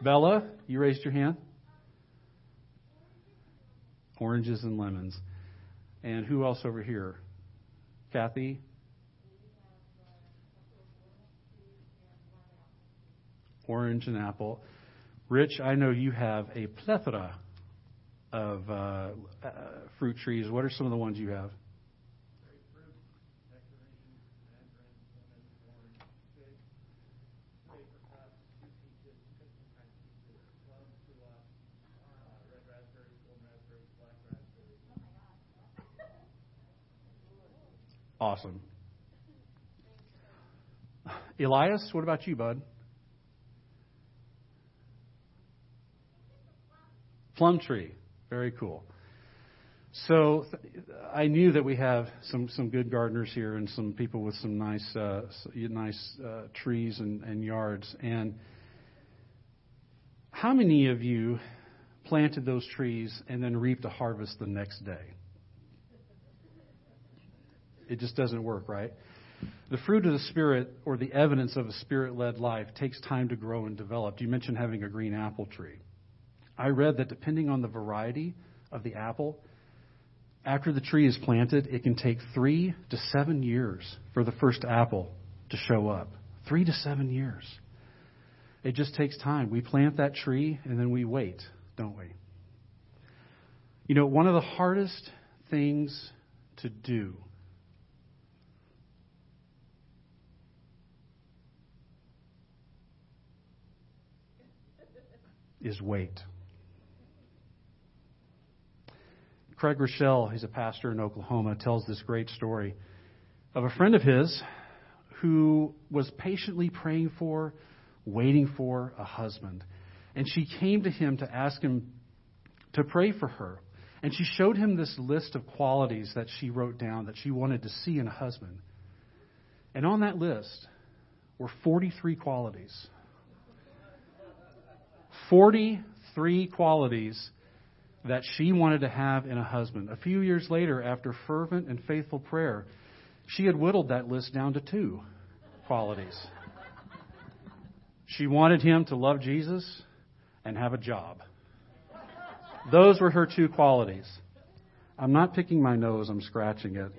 Bella, you raised your hand oranges and lemons. And who else over here? Kathy? Orange and apple. Rich, I know you have a plethora of uh, uh, fruit trees. What are some of the ones you have? Awesome. Elias, what about you, bud? Plum tree. Very cool. So I knew that we have some, some good gardeners here and some people with some nice uh, nice uh, trees and, and yards. And how many of you planted those trees and then reaped a harvest the next day? It just doesn't work, right? The fruit of the Spirit, or the evidence of a Spirit led life, takes time to grow and develop. You mentioned having a green apple tree. I read that depending on the variety of the apple, after the tree is planted, it can take three to seven years for the first apple to show up. Three to seven years. It just takes time. We plant that tree and then we wait, don't we? You know, one of the hardest things to do is wait. Craig Groeschel, he's a pastor in Oklahoma, tells this great story of a friend of his who was patiently praying for, waiting for a husband. And she came to him to ask him to pray for her. And she showed him this list of qualities that she wrote down that she wanted to see in a husband. And on that list were 43 qualities 43 qualities that she wanted to have in a husband. A few years later, after fervent and faithful prayer, she had whittled that list down to two qualities. She wanted him to love Jesus and have a job. Those were her two qualities. I'm not picking my nose, I'm scratching it.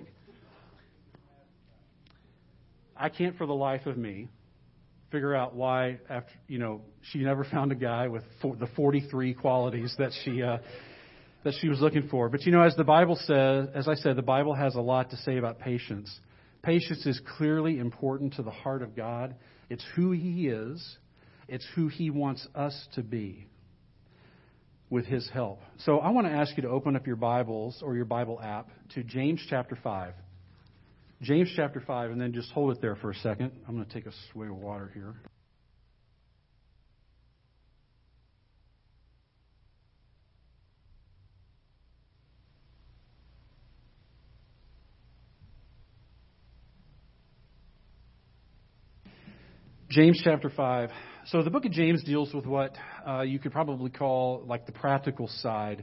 I can't for the life of me figure out why after you know she never [LAUGHS] found a guy with the 43 qualities that she uh, that she was looking for. But you know, as the Bible says, as I said, the Bible has a lot to say about patience. Patience is clearly important to the heart of God. It's who He is. It's who He wants us to be with His help. So I want to ask you to open up your Bibles or your Bible app to James chapter 5. James chapter 5, and then just hold it there for a second. I'm going to take a swig of water here. James chapter 5. So the book of James deals with what uh, you could probably call like the practical side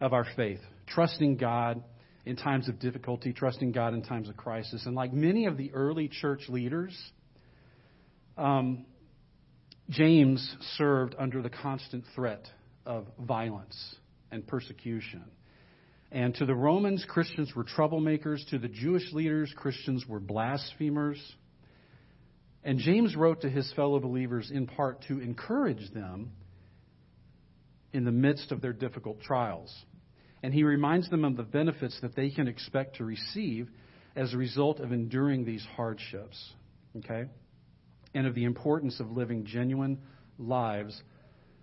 of our faith trusting God in times of difficulty, trusting God in times of crisis. And like many of the early church leaders, um, James served under the constant threat of violence and persecution. And to the Romans, Christians were troublemakers. To the Jewish leaders, Christians were blasphemers. And James wrote to his fellow believers in part to encourage them in the midst of their difficult trials. And he reminds them of the benefits that they can expect to receive as a result of enduring these hardships. Okay? And of the importance of living genuine lives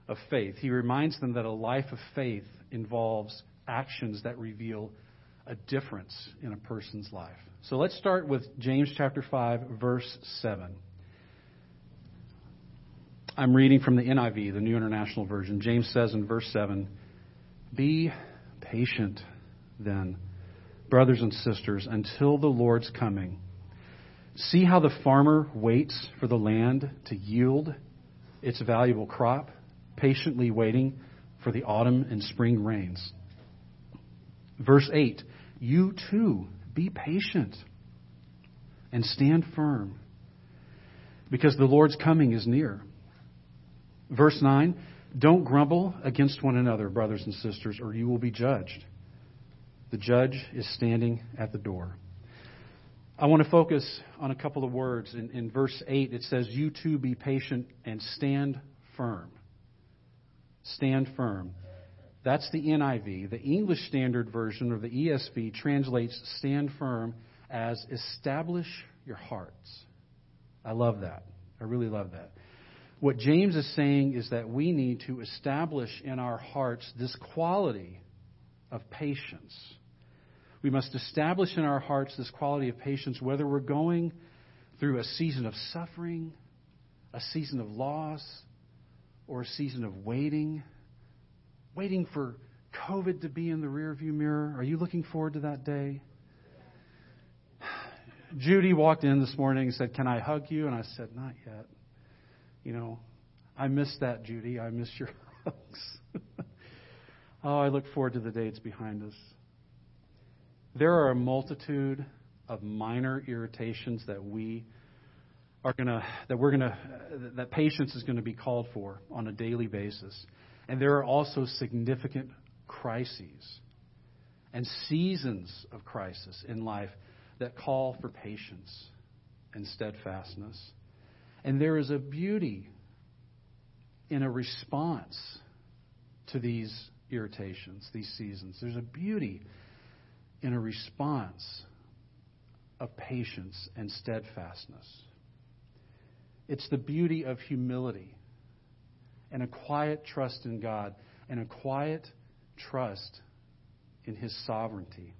of faith. He reminds them that a life of faith involves actions that reveal a difference in a person's life. So let's start with James chapter 5 verse 7. I'm reading from the NIV, the New International Version. James says in verse 7, "Be patient then, brothers and sisters, until the Lord's coming. See how the farmer waits for the land to yield its valuable crop, patiently waiting for the autumn and spring rains. Verse 8 You too be patient and stand firm, because the Lord's coming is near. Verse 9 don't grumble against one another, brothers and sisters, or you will be judged. The judge is standing at the door. I want to focus on a couple of words. In, in, verse 8, it says, You too be patient and stand firm. Stand firm. That's the NIV. The English Standard Version, or the ESV, translates stand firm as establish your hearts. I love that. I really love that. What James is saying is that we need to establish in our hearts this quality of patience. We must establish in our hearts this quality of patience whether we're going through a season of suffering, a season of loss, or a season of waiting, waiting for COVID to be in the rearview mirror. Are you looking forward to that day? [SIGHS] Judy walked in this morning and said, Can I hug you? And I said, Not yet. You know, I miss that, Judy. I miss your [LAUGHS] hugs. oh, I look forward to the day it's behind us. There are a multitude of minor irritations that we are going to that we're going to that patience is going to be called for on a daily basis. And there are also significant crises and seasons of crisis in life that call for patience and steadfastness. And there is a beauty in a response to these irritations, these seasons. There's a beauty in a response of patience and steadfastness. It's the beauty of humility and a quiet trust in God and a quiet trust in His sovereignty.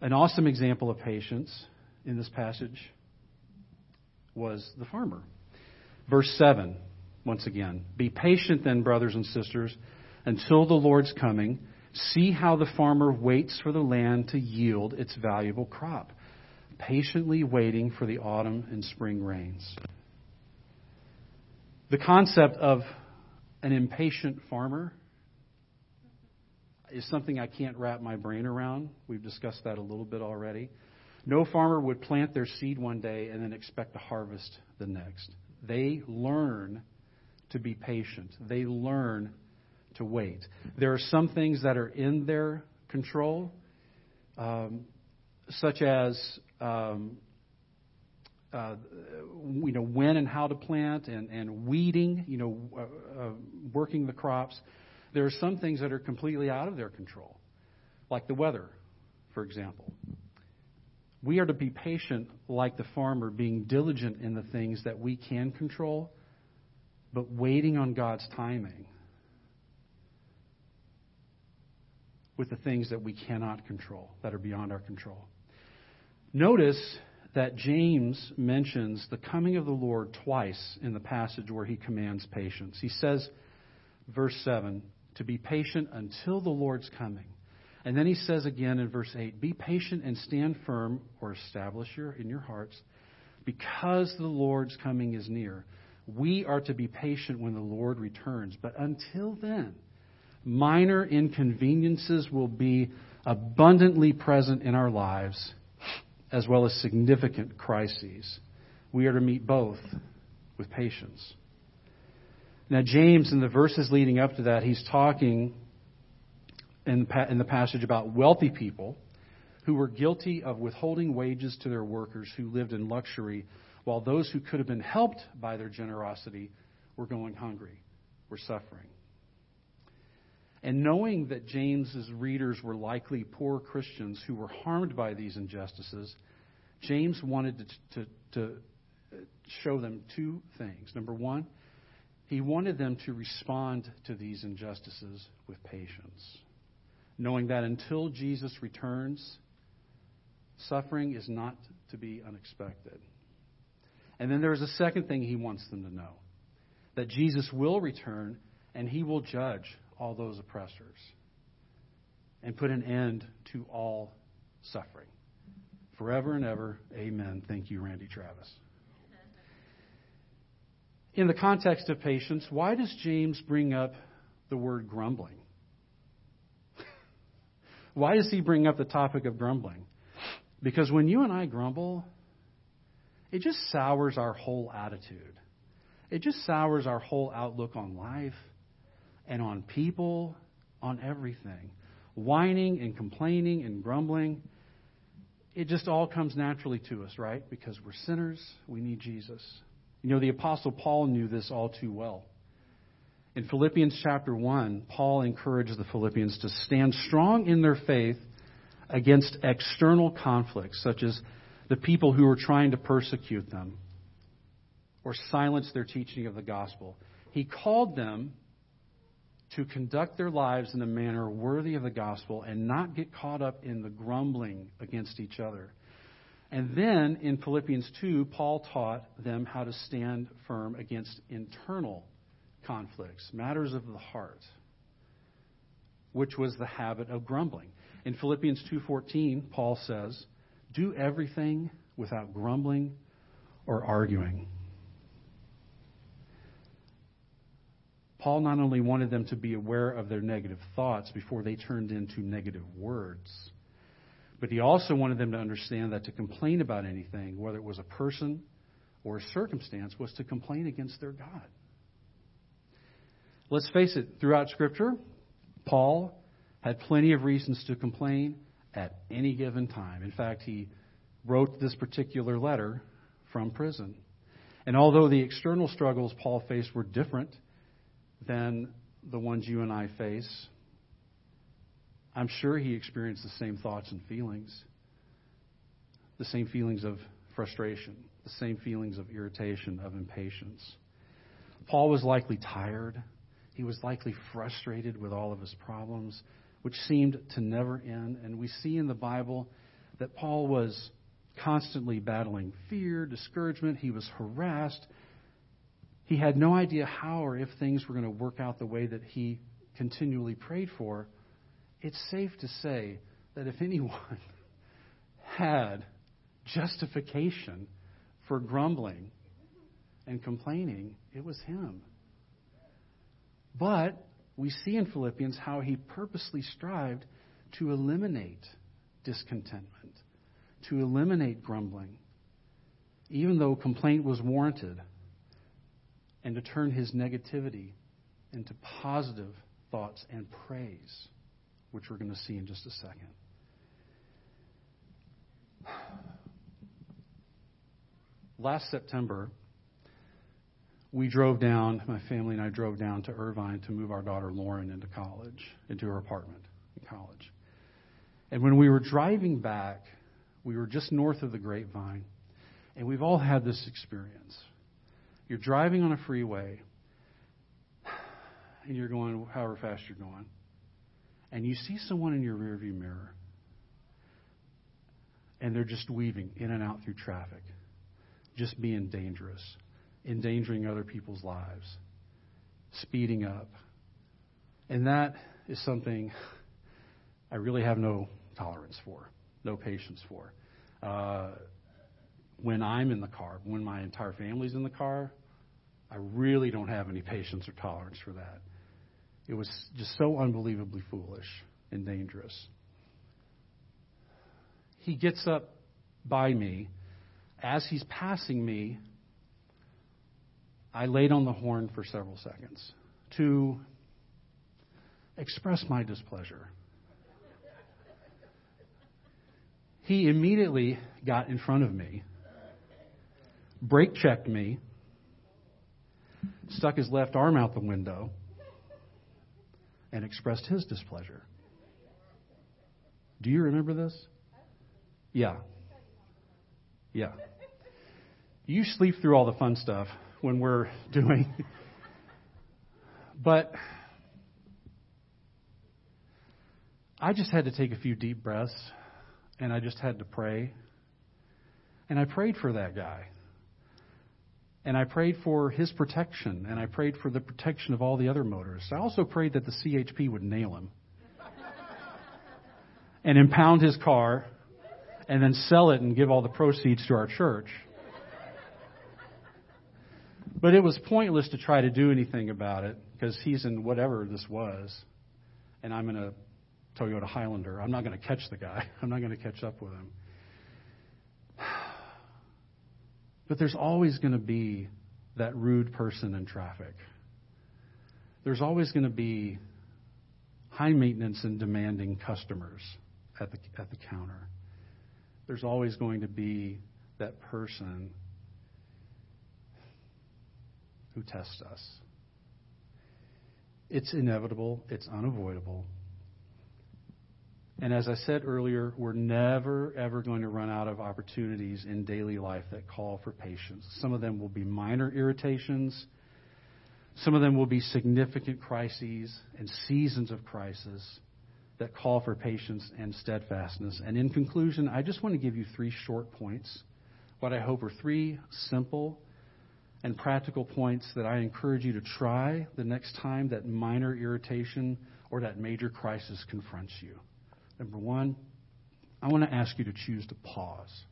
An awesome example of patience in this passage was the farmer. Verse 7, once again Be patient then, brothers and sisters, until the Lord's coming. See how the farmer waits for the land to yield its valuable crop, patiently waiting for the autumn and spring rains. The concept of an impatient farmer is something I can't wrap my brain around. We've discussed that a little bit already. No farmer would plant their seed one day and then expect to harvest the next. They learn to be patient. They learn to wait. There are some things that are in their control, um, such as um, uh, you know when and how to plant and, and weeding, you know, uh, uh, working the crops. There are some things that are completely out of their control, like the weather, for example. We are to be patient like the farmer, being diligent in the things that we can control, but waiting on God's timing with the things that we cannot control, that are beyond our control. Notice that James mentions the coming of the Lord twice in the passage where he commands patience. He says, verse 7, to be patient until the Lord's coming. And then he says again in verse 8, be patient and stand firm or establish your, in your hearts because the Lord's coming is near. We are to be patient when the Lord returns. But until then, minor inconveniences will be abundantly present in our lives, as well as significant crises. We are to meet both with patience. Now, James, in the verses leading up to that, he's talking in the passage about wealthy people who were guilty of withholding wages to their workers who lived in luxury, while those who could have been helped by their generosity were going hungry, were suffering. And knowing that James's readers were likely poor Christians who were harmed by these injustices, James wanted to, to, to show them two things. Number one, he wanted them to respond to these injustices with patience, knowing that until Jesus returns, suffering is not to be unexpected. And then there's a second thing he wants them to know that Jesus will return and he will judge all those oppressors and put an end to all suffering. Forever and ever, amen. Thank you, Randy Travis. In the context of patience, why does James bring up the word grumbling? Why does he bring up the topic of grumbling? Because when you and I grumble, it just sours our whole attitude. It just sours our whole outlook on life and on people, on everything. Whining and complaining and grumbling, it just all comes naturally to us, right? Because we're sinners, we need Jesus. You know, the Apostle Paul knew this all too well. In Philippians chapter 1, Paul encouraged the Philippians to stand strong in their faith against external conflicts, such as the people who were trying to persecute them or silence their teaching of the gospel. He called them to conduct their lives in a manner worthy of the gospel and not get caught up in the grumbling against each other. And then in Philippians 2, Paul taught them how to stand firm against internal conflicts, matters of the heart, which was the habit of grumbling. In Philippians 2:14, Paul says, "Do everything without grumbling or arguing." Paul not only wanted them to be aware of their negative thoughts before they turned into negative words, but he also wanted them to understand that to complain about anything, whether it was a person or a circumstance, was to complain against their God. Let's face it, throughout Scripture, Paul had plenty of reasons to complain at any given time. In fact, he wrote this particular letter from prison. And although the external struggles Paul faced were different, than the ones you and I face. I'm sure he experienced the same thoughts and feelings, the same feelings of frustration, the same feelings of irritation, of impatience. Paul was likely tired. He was likely frustrated with all of his problems, which seemed to never end. And we see in the Bible that Paul was constantly battling fear, discouragement. He was harassed. He had no idea how or if things were going to work out the way that he continually prayed for. It's safe to say that if anyone [LAUGHS] had justification for grumbling and complaining, it was him. But we see in Philippians how he purposely strived to eliminate discontentment, to eliminate grumbling, even though complaint was warranted, and to turn his negativity into positive thoughts and praise, which we're going to see in just a second. Last September, we drove down, my family and I drove down to Irvine to move our daughter Lauren into college, into her apartment in college. And when we were driving back, we were just north of the Grapevine, and we've all had this experience. You're driving on a freeway, and you're going however fast you're going, and you see someone in your rearview mirror, and they're just weaving in and out through traffic, just being dangerous, endangering other people's lives, speeding up. And that is something I really have no tolerance for, no patience for. Uh, when I'm in the car, when my entire family's in the car, I really don't have any patience or tolerance for that. It was just so unbelievably foolish and dangerous. He gets up by me. As he's passing me, I laid on the horn for several seconds to express my displeasure. He immediately got in front of me, brake checked me, stuck his left arm out the window, and expressed his displeasure. Do you remember this? Yeah. Yeah. You sleep through all the fun stuff when we're doing. but I just had to take a few deep breaths and I just had to pray. And I prayed for that guy. And I prayed for his protection, and I prayed for the protection of all the other motorists. I also prayed that the CHP would nail him and impound his car and then sell it and give all the proceeds to our church. But it was pointless to try to do anything about it because he's in whatever this was, and I'm in a Toyota Highlander. I'm not going to catch the guy. [LAUGHS] I'm not going to catch up with him. [SIGHS] But there's always going to be that rude person in traffic. There's always going to be high maintenance and demanding customers at the, at the counter. There's always going to be that person who tests us. It's inevitable, it's unavoidable. And as I said earlier, we're never, ever going to run out of opportunities in daily life that call for patience. Some of them will be minor irritations. Some of them will be significant crises and seasons of crisis that call for patience and steadfastness. And in conclusion, I just want to give you three short points, what I hope are three simple and practical points that I encourage you to try the next time that minor irritation or that major crisis confronts you. Number one, I want to ask you to choose to pause.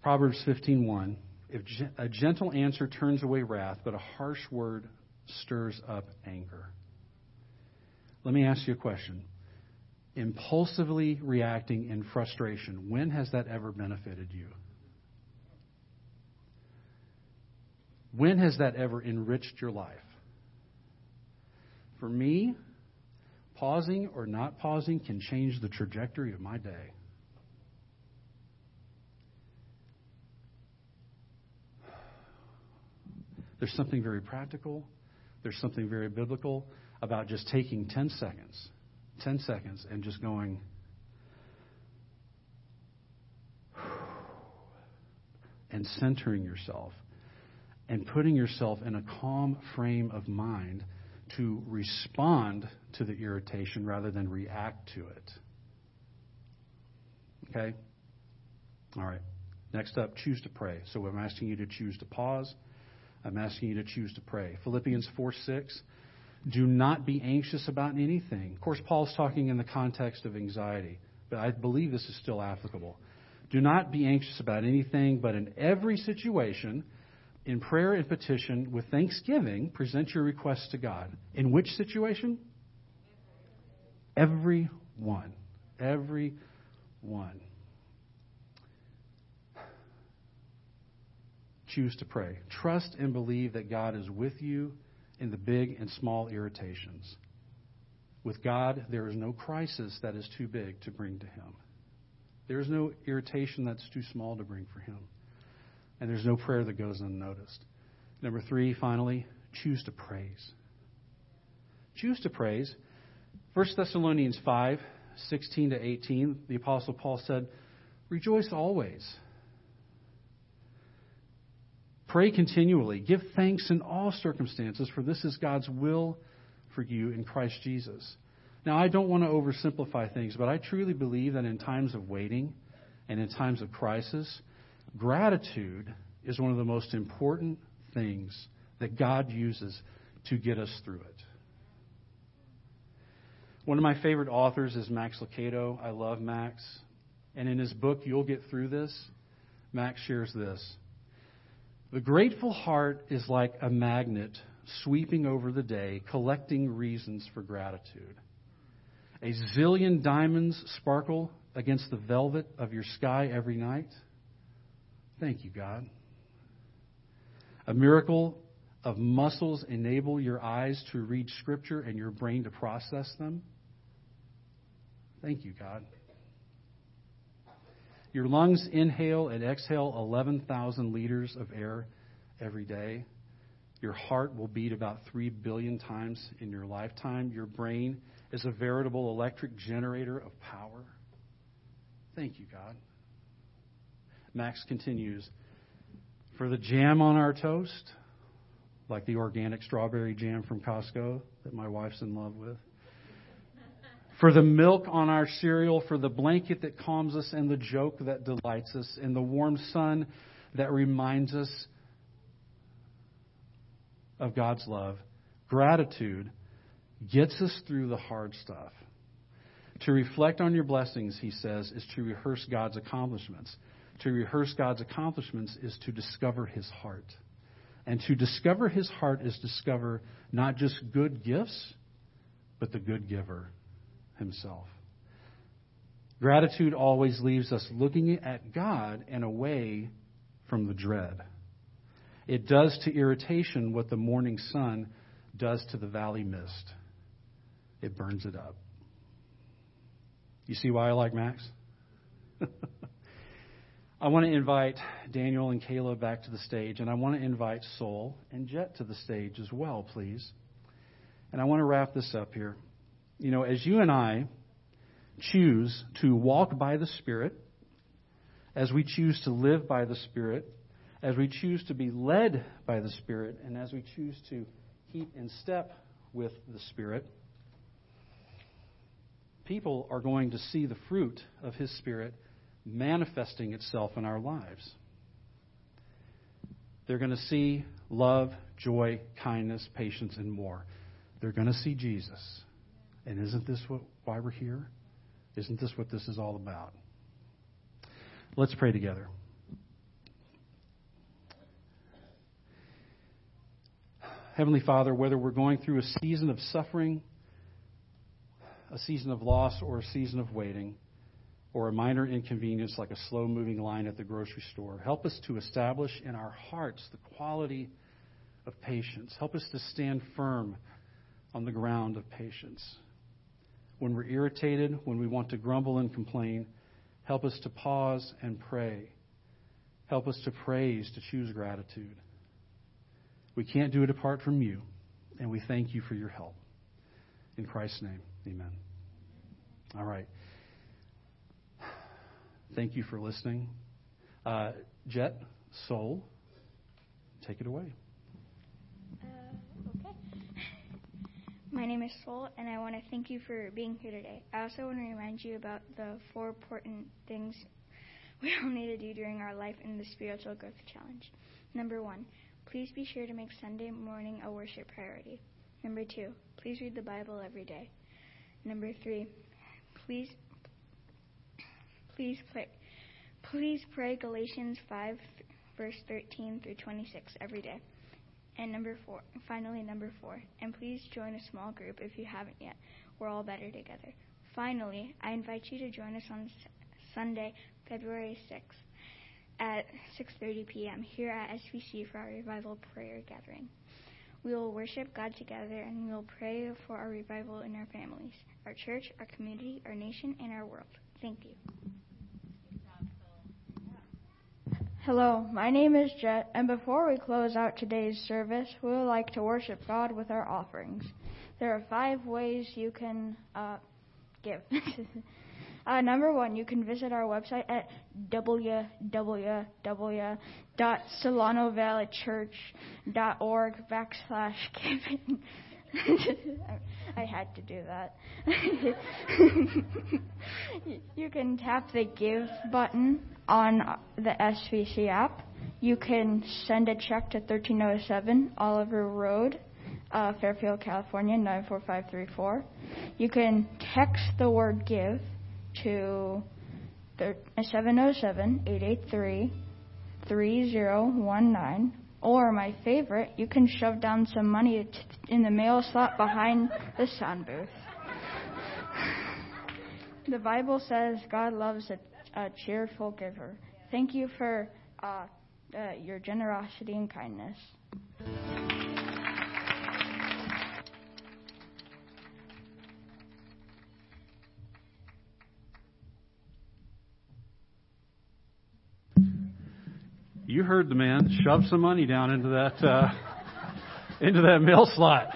Proverbs 15:1 If a gentle answer turns away wrath, but a harsh word stirs up anger. Let me ask you a question. Impulsively reacting in frustration, when has that ever benefited you? When has that ever enriched your life? For me, pausing or not pausing can change the trajectory of my day. There's something very practical, there's something very biblical about just taking 10 seconds, 10 seconds, and just going, and centering yourself and putting yourself in a calm frame of mind to respond to the irritation rather than react to it. Okay? All right. Next up, choose to pray. So I'm asking you to choose to pause. I'm asking you to choose to pray. Philippians 4 6. Do not be anxious about anything. Of course, Paul's talking in the context of anxiety, but I believe this is still applicable. Do not be anxious about anything, but in every situation, In prayer and petition, with thanksgiving, present your requests to God. In which situation? Every one. Every one. Choose to pray. Trust and believe that God is with you in the big and small irritations. With God, there is no crisis that is too big to bring to Him. There is no irritation that's too small to bring for Him. And there's no prayer that goes unnoticed. Number three, finally, choose to praise. Choose to praise. 1 Thessalonians 5 16 to 18, the Apostle Paul said, Rejoice always. Pray continually. Give thanks in all circumstances, for this is God's will for you in Christ Jesus. Now, I don't want to oversimplify things, but I truly believe that in times of waiting and in times of crisis, gratitude is one of the most important things that God uses to get us through it. One of my favorite authors is Max Lucado. I love Max. And in his book, You'll Get Through This, Max shares this. The grateful heart is like a magnet sweeping over the day, collecting reasons for gratitude. A zillion diamonds sparkle against the velvet of your sky every night. Thank you, God. A miracle of muscles enable your eyes to read Scripture and your brain to process them. Thank you, God. Your lungs inhale and exhale 11,000 liters of air every day. Your heart will beat about 3 billion times in your lifetime. Your brain is a veritable electric generator of power. Thank you, God. Max continues For the jam on our toast, like the organic strawberry jam from Costco that my wife's in love with for the milk on our cereal, for the blanket that calms us and the joke that delights us, and the warm sun that reminds us of God's love. Gratitude gets us through the hard stuff. To reflect on your blessings, he says, is to rehearse God's accomplishments. To rehearse God's accomplishments is to discover his heart. And to discover his heart is discover not just good gifts, but the good giver himself. Gratitude always leaves us looking at God and away from the dread. It does to irritation what the morning sun does to the valley mist. It burns it up. You see why I like Max? [LAUGHS] I want to invite Daniel and Kayla back to the stage, and I want to invite Sol and Jet to the stage as well, please. And I want to wrap this up here you know, as you and I choose to walk by the Spirit, as we choose to live by the Spirit, as we choose to be led by the Spirit, and as we choose to keep in step with the Spirit, people are going to see the fruit of His Spirit manifesting itself in our lives. They're going to see love, joy, kindness, patience, and more. They're going to see Jesus. And isn't this what, why we're here? Isn't this what this is all about? Let's pray together. Heavenly Father, whether we're going through a season of suffering, a season of loss, or a season of waiting, or a minor inconvenience like a slow moving line at the grocery store, help us to establish in our hearts the quality of patience. Help us to stand firm on the ground of patience when we're irritated, when we want to grumble and complain, help us to pause and pray. Help us to praise, to choose gratitude. We can't do it apart from you, and we thank you for your help. In Christ's name, amen. All right. Thank you for listening. Uh, Jet, Sol, take it away. My name is Sol, and I want to thank you for being here today. I also want to remind you about the four important things we all need to do during our life in the Spiritual Growth Challenge. Number one, please be sure to make Sunday morning a worship priority. Number two, please read the Bible every day. Number three, please please pray, please pray Galatians 5 verse 13 through 26 every day. And number four, finally, number four, and please join a small group if you haven't yet. We're all better together. Finally, I invite you to join us on Sunday, February 6th at 6:30 p.m. here at SVC for our revival prayer gathering. We will worship God together and we will pray for our revival in our families, our church, our community, our nation, and our world. Thank you. Hello, my name is Jet, and before we close out today's service, we would like to worship God with our offerings. There are five ways you can uh, give. [LAUGHS] uh, number one, you can visit our website at www.solanovalleychurch.org backslash giving. [LAUGHS] I had to do that. [LAUGHS] you can tap the give button on the SVC app. You can send a check to 1307 Oliver Road, uh, Fairfield, California 94534. You can text the word give to 707 883 3019 or my favorite, you can shove down some money in the mail slot behind the sound booth. [SIGHS] The Bible says God loves a, a cheerful giver. Thank you for uh, uh, your generosity and kindness. You heard the man. Shove some money down into that uh, [LAUGHS] into that mail slot.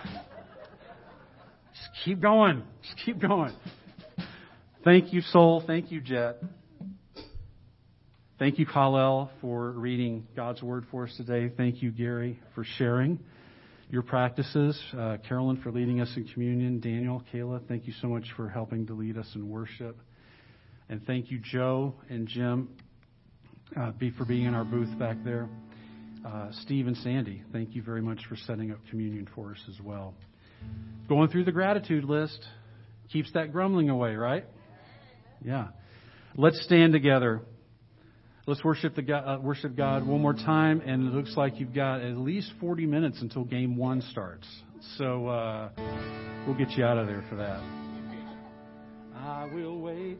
Just keep going. Just keep going. Thank you, Sol. Thank you, Jet. Thank you, Khalil, for reading God's Word for us today. Thank you, Gary, for sharing your practices. Uh, Carolyn, for leading us in communion. Daniel, Kayla, thank you so much for helping to lead us in worship. And thank you, Joe and Jim, uh, for being in our booth back there. Uh, Steve and Sandy, thank you very much for setting up communion for us as well. Going through the gratitude list keeps that grumbling away, right? Yeah. Let's stand together. Let's worship the God, uh, worship God one more time, and it looks like you've got at least 40 minutes until game one starts. So uh, we'll get you out of there for that. I will wait.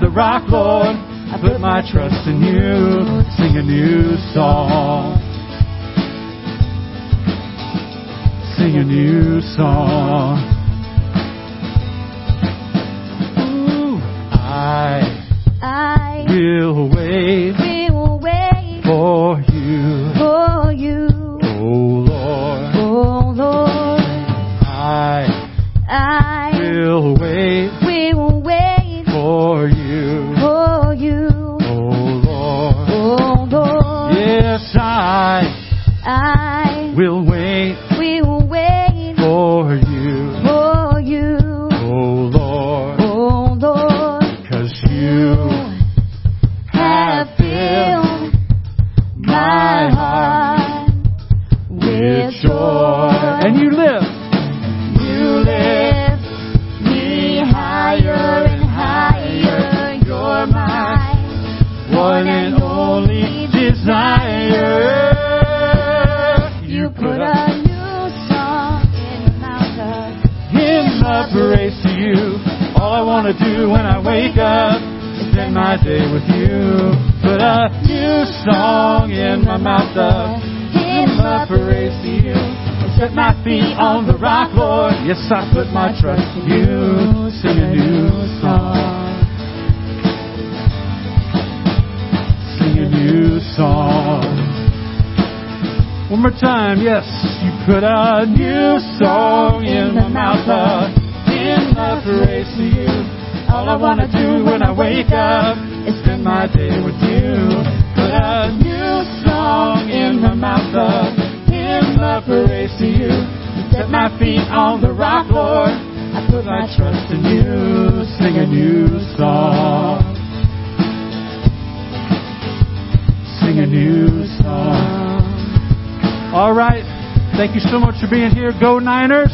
the rock, Lord. I put my trust in you. Sing a new song. Sing a new song. Ooh, I, I will wait, will wait for you. Song in my mouth of hymn of praise to you. Set my feet on the rock, Lord. Yes, I put my trust in you. Sing a new song. Sing a new song. One more time, yes. You put a new song in my mouth, a hymn of praise to you. All I want to do when I wake up is spend my day with you. A new song in my mouth, a hymn of praise to you. Set my feet on the rock, Lord. I put my trust in you. Sing a new song. Sing a new song. All right. Thank you so much for being here. Go Niners.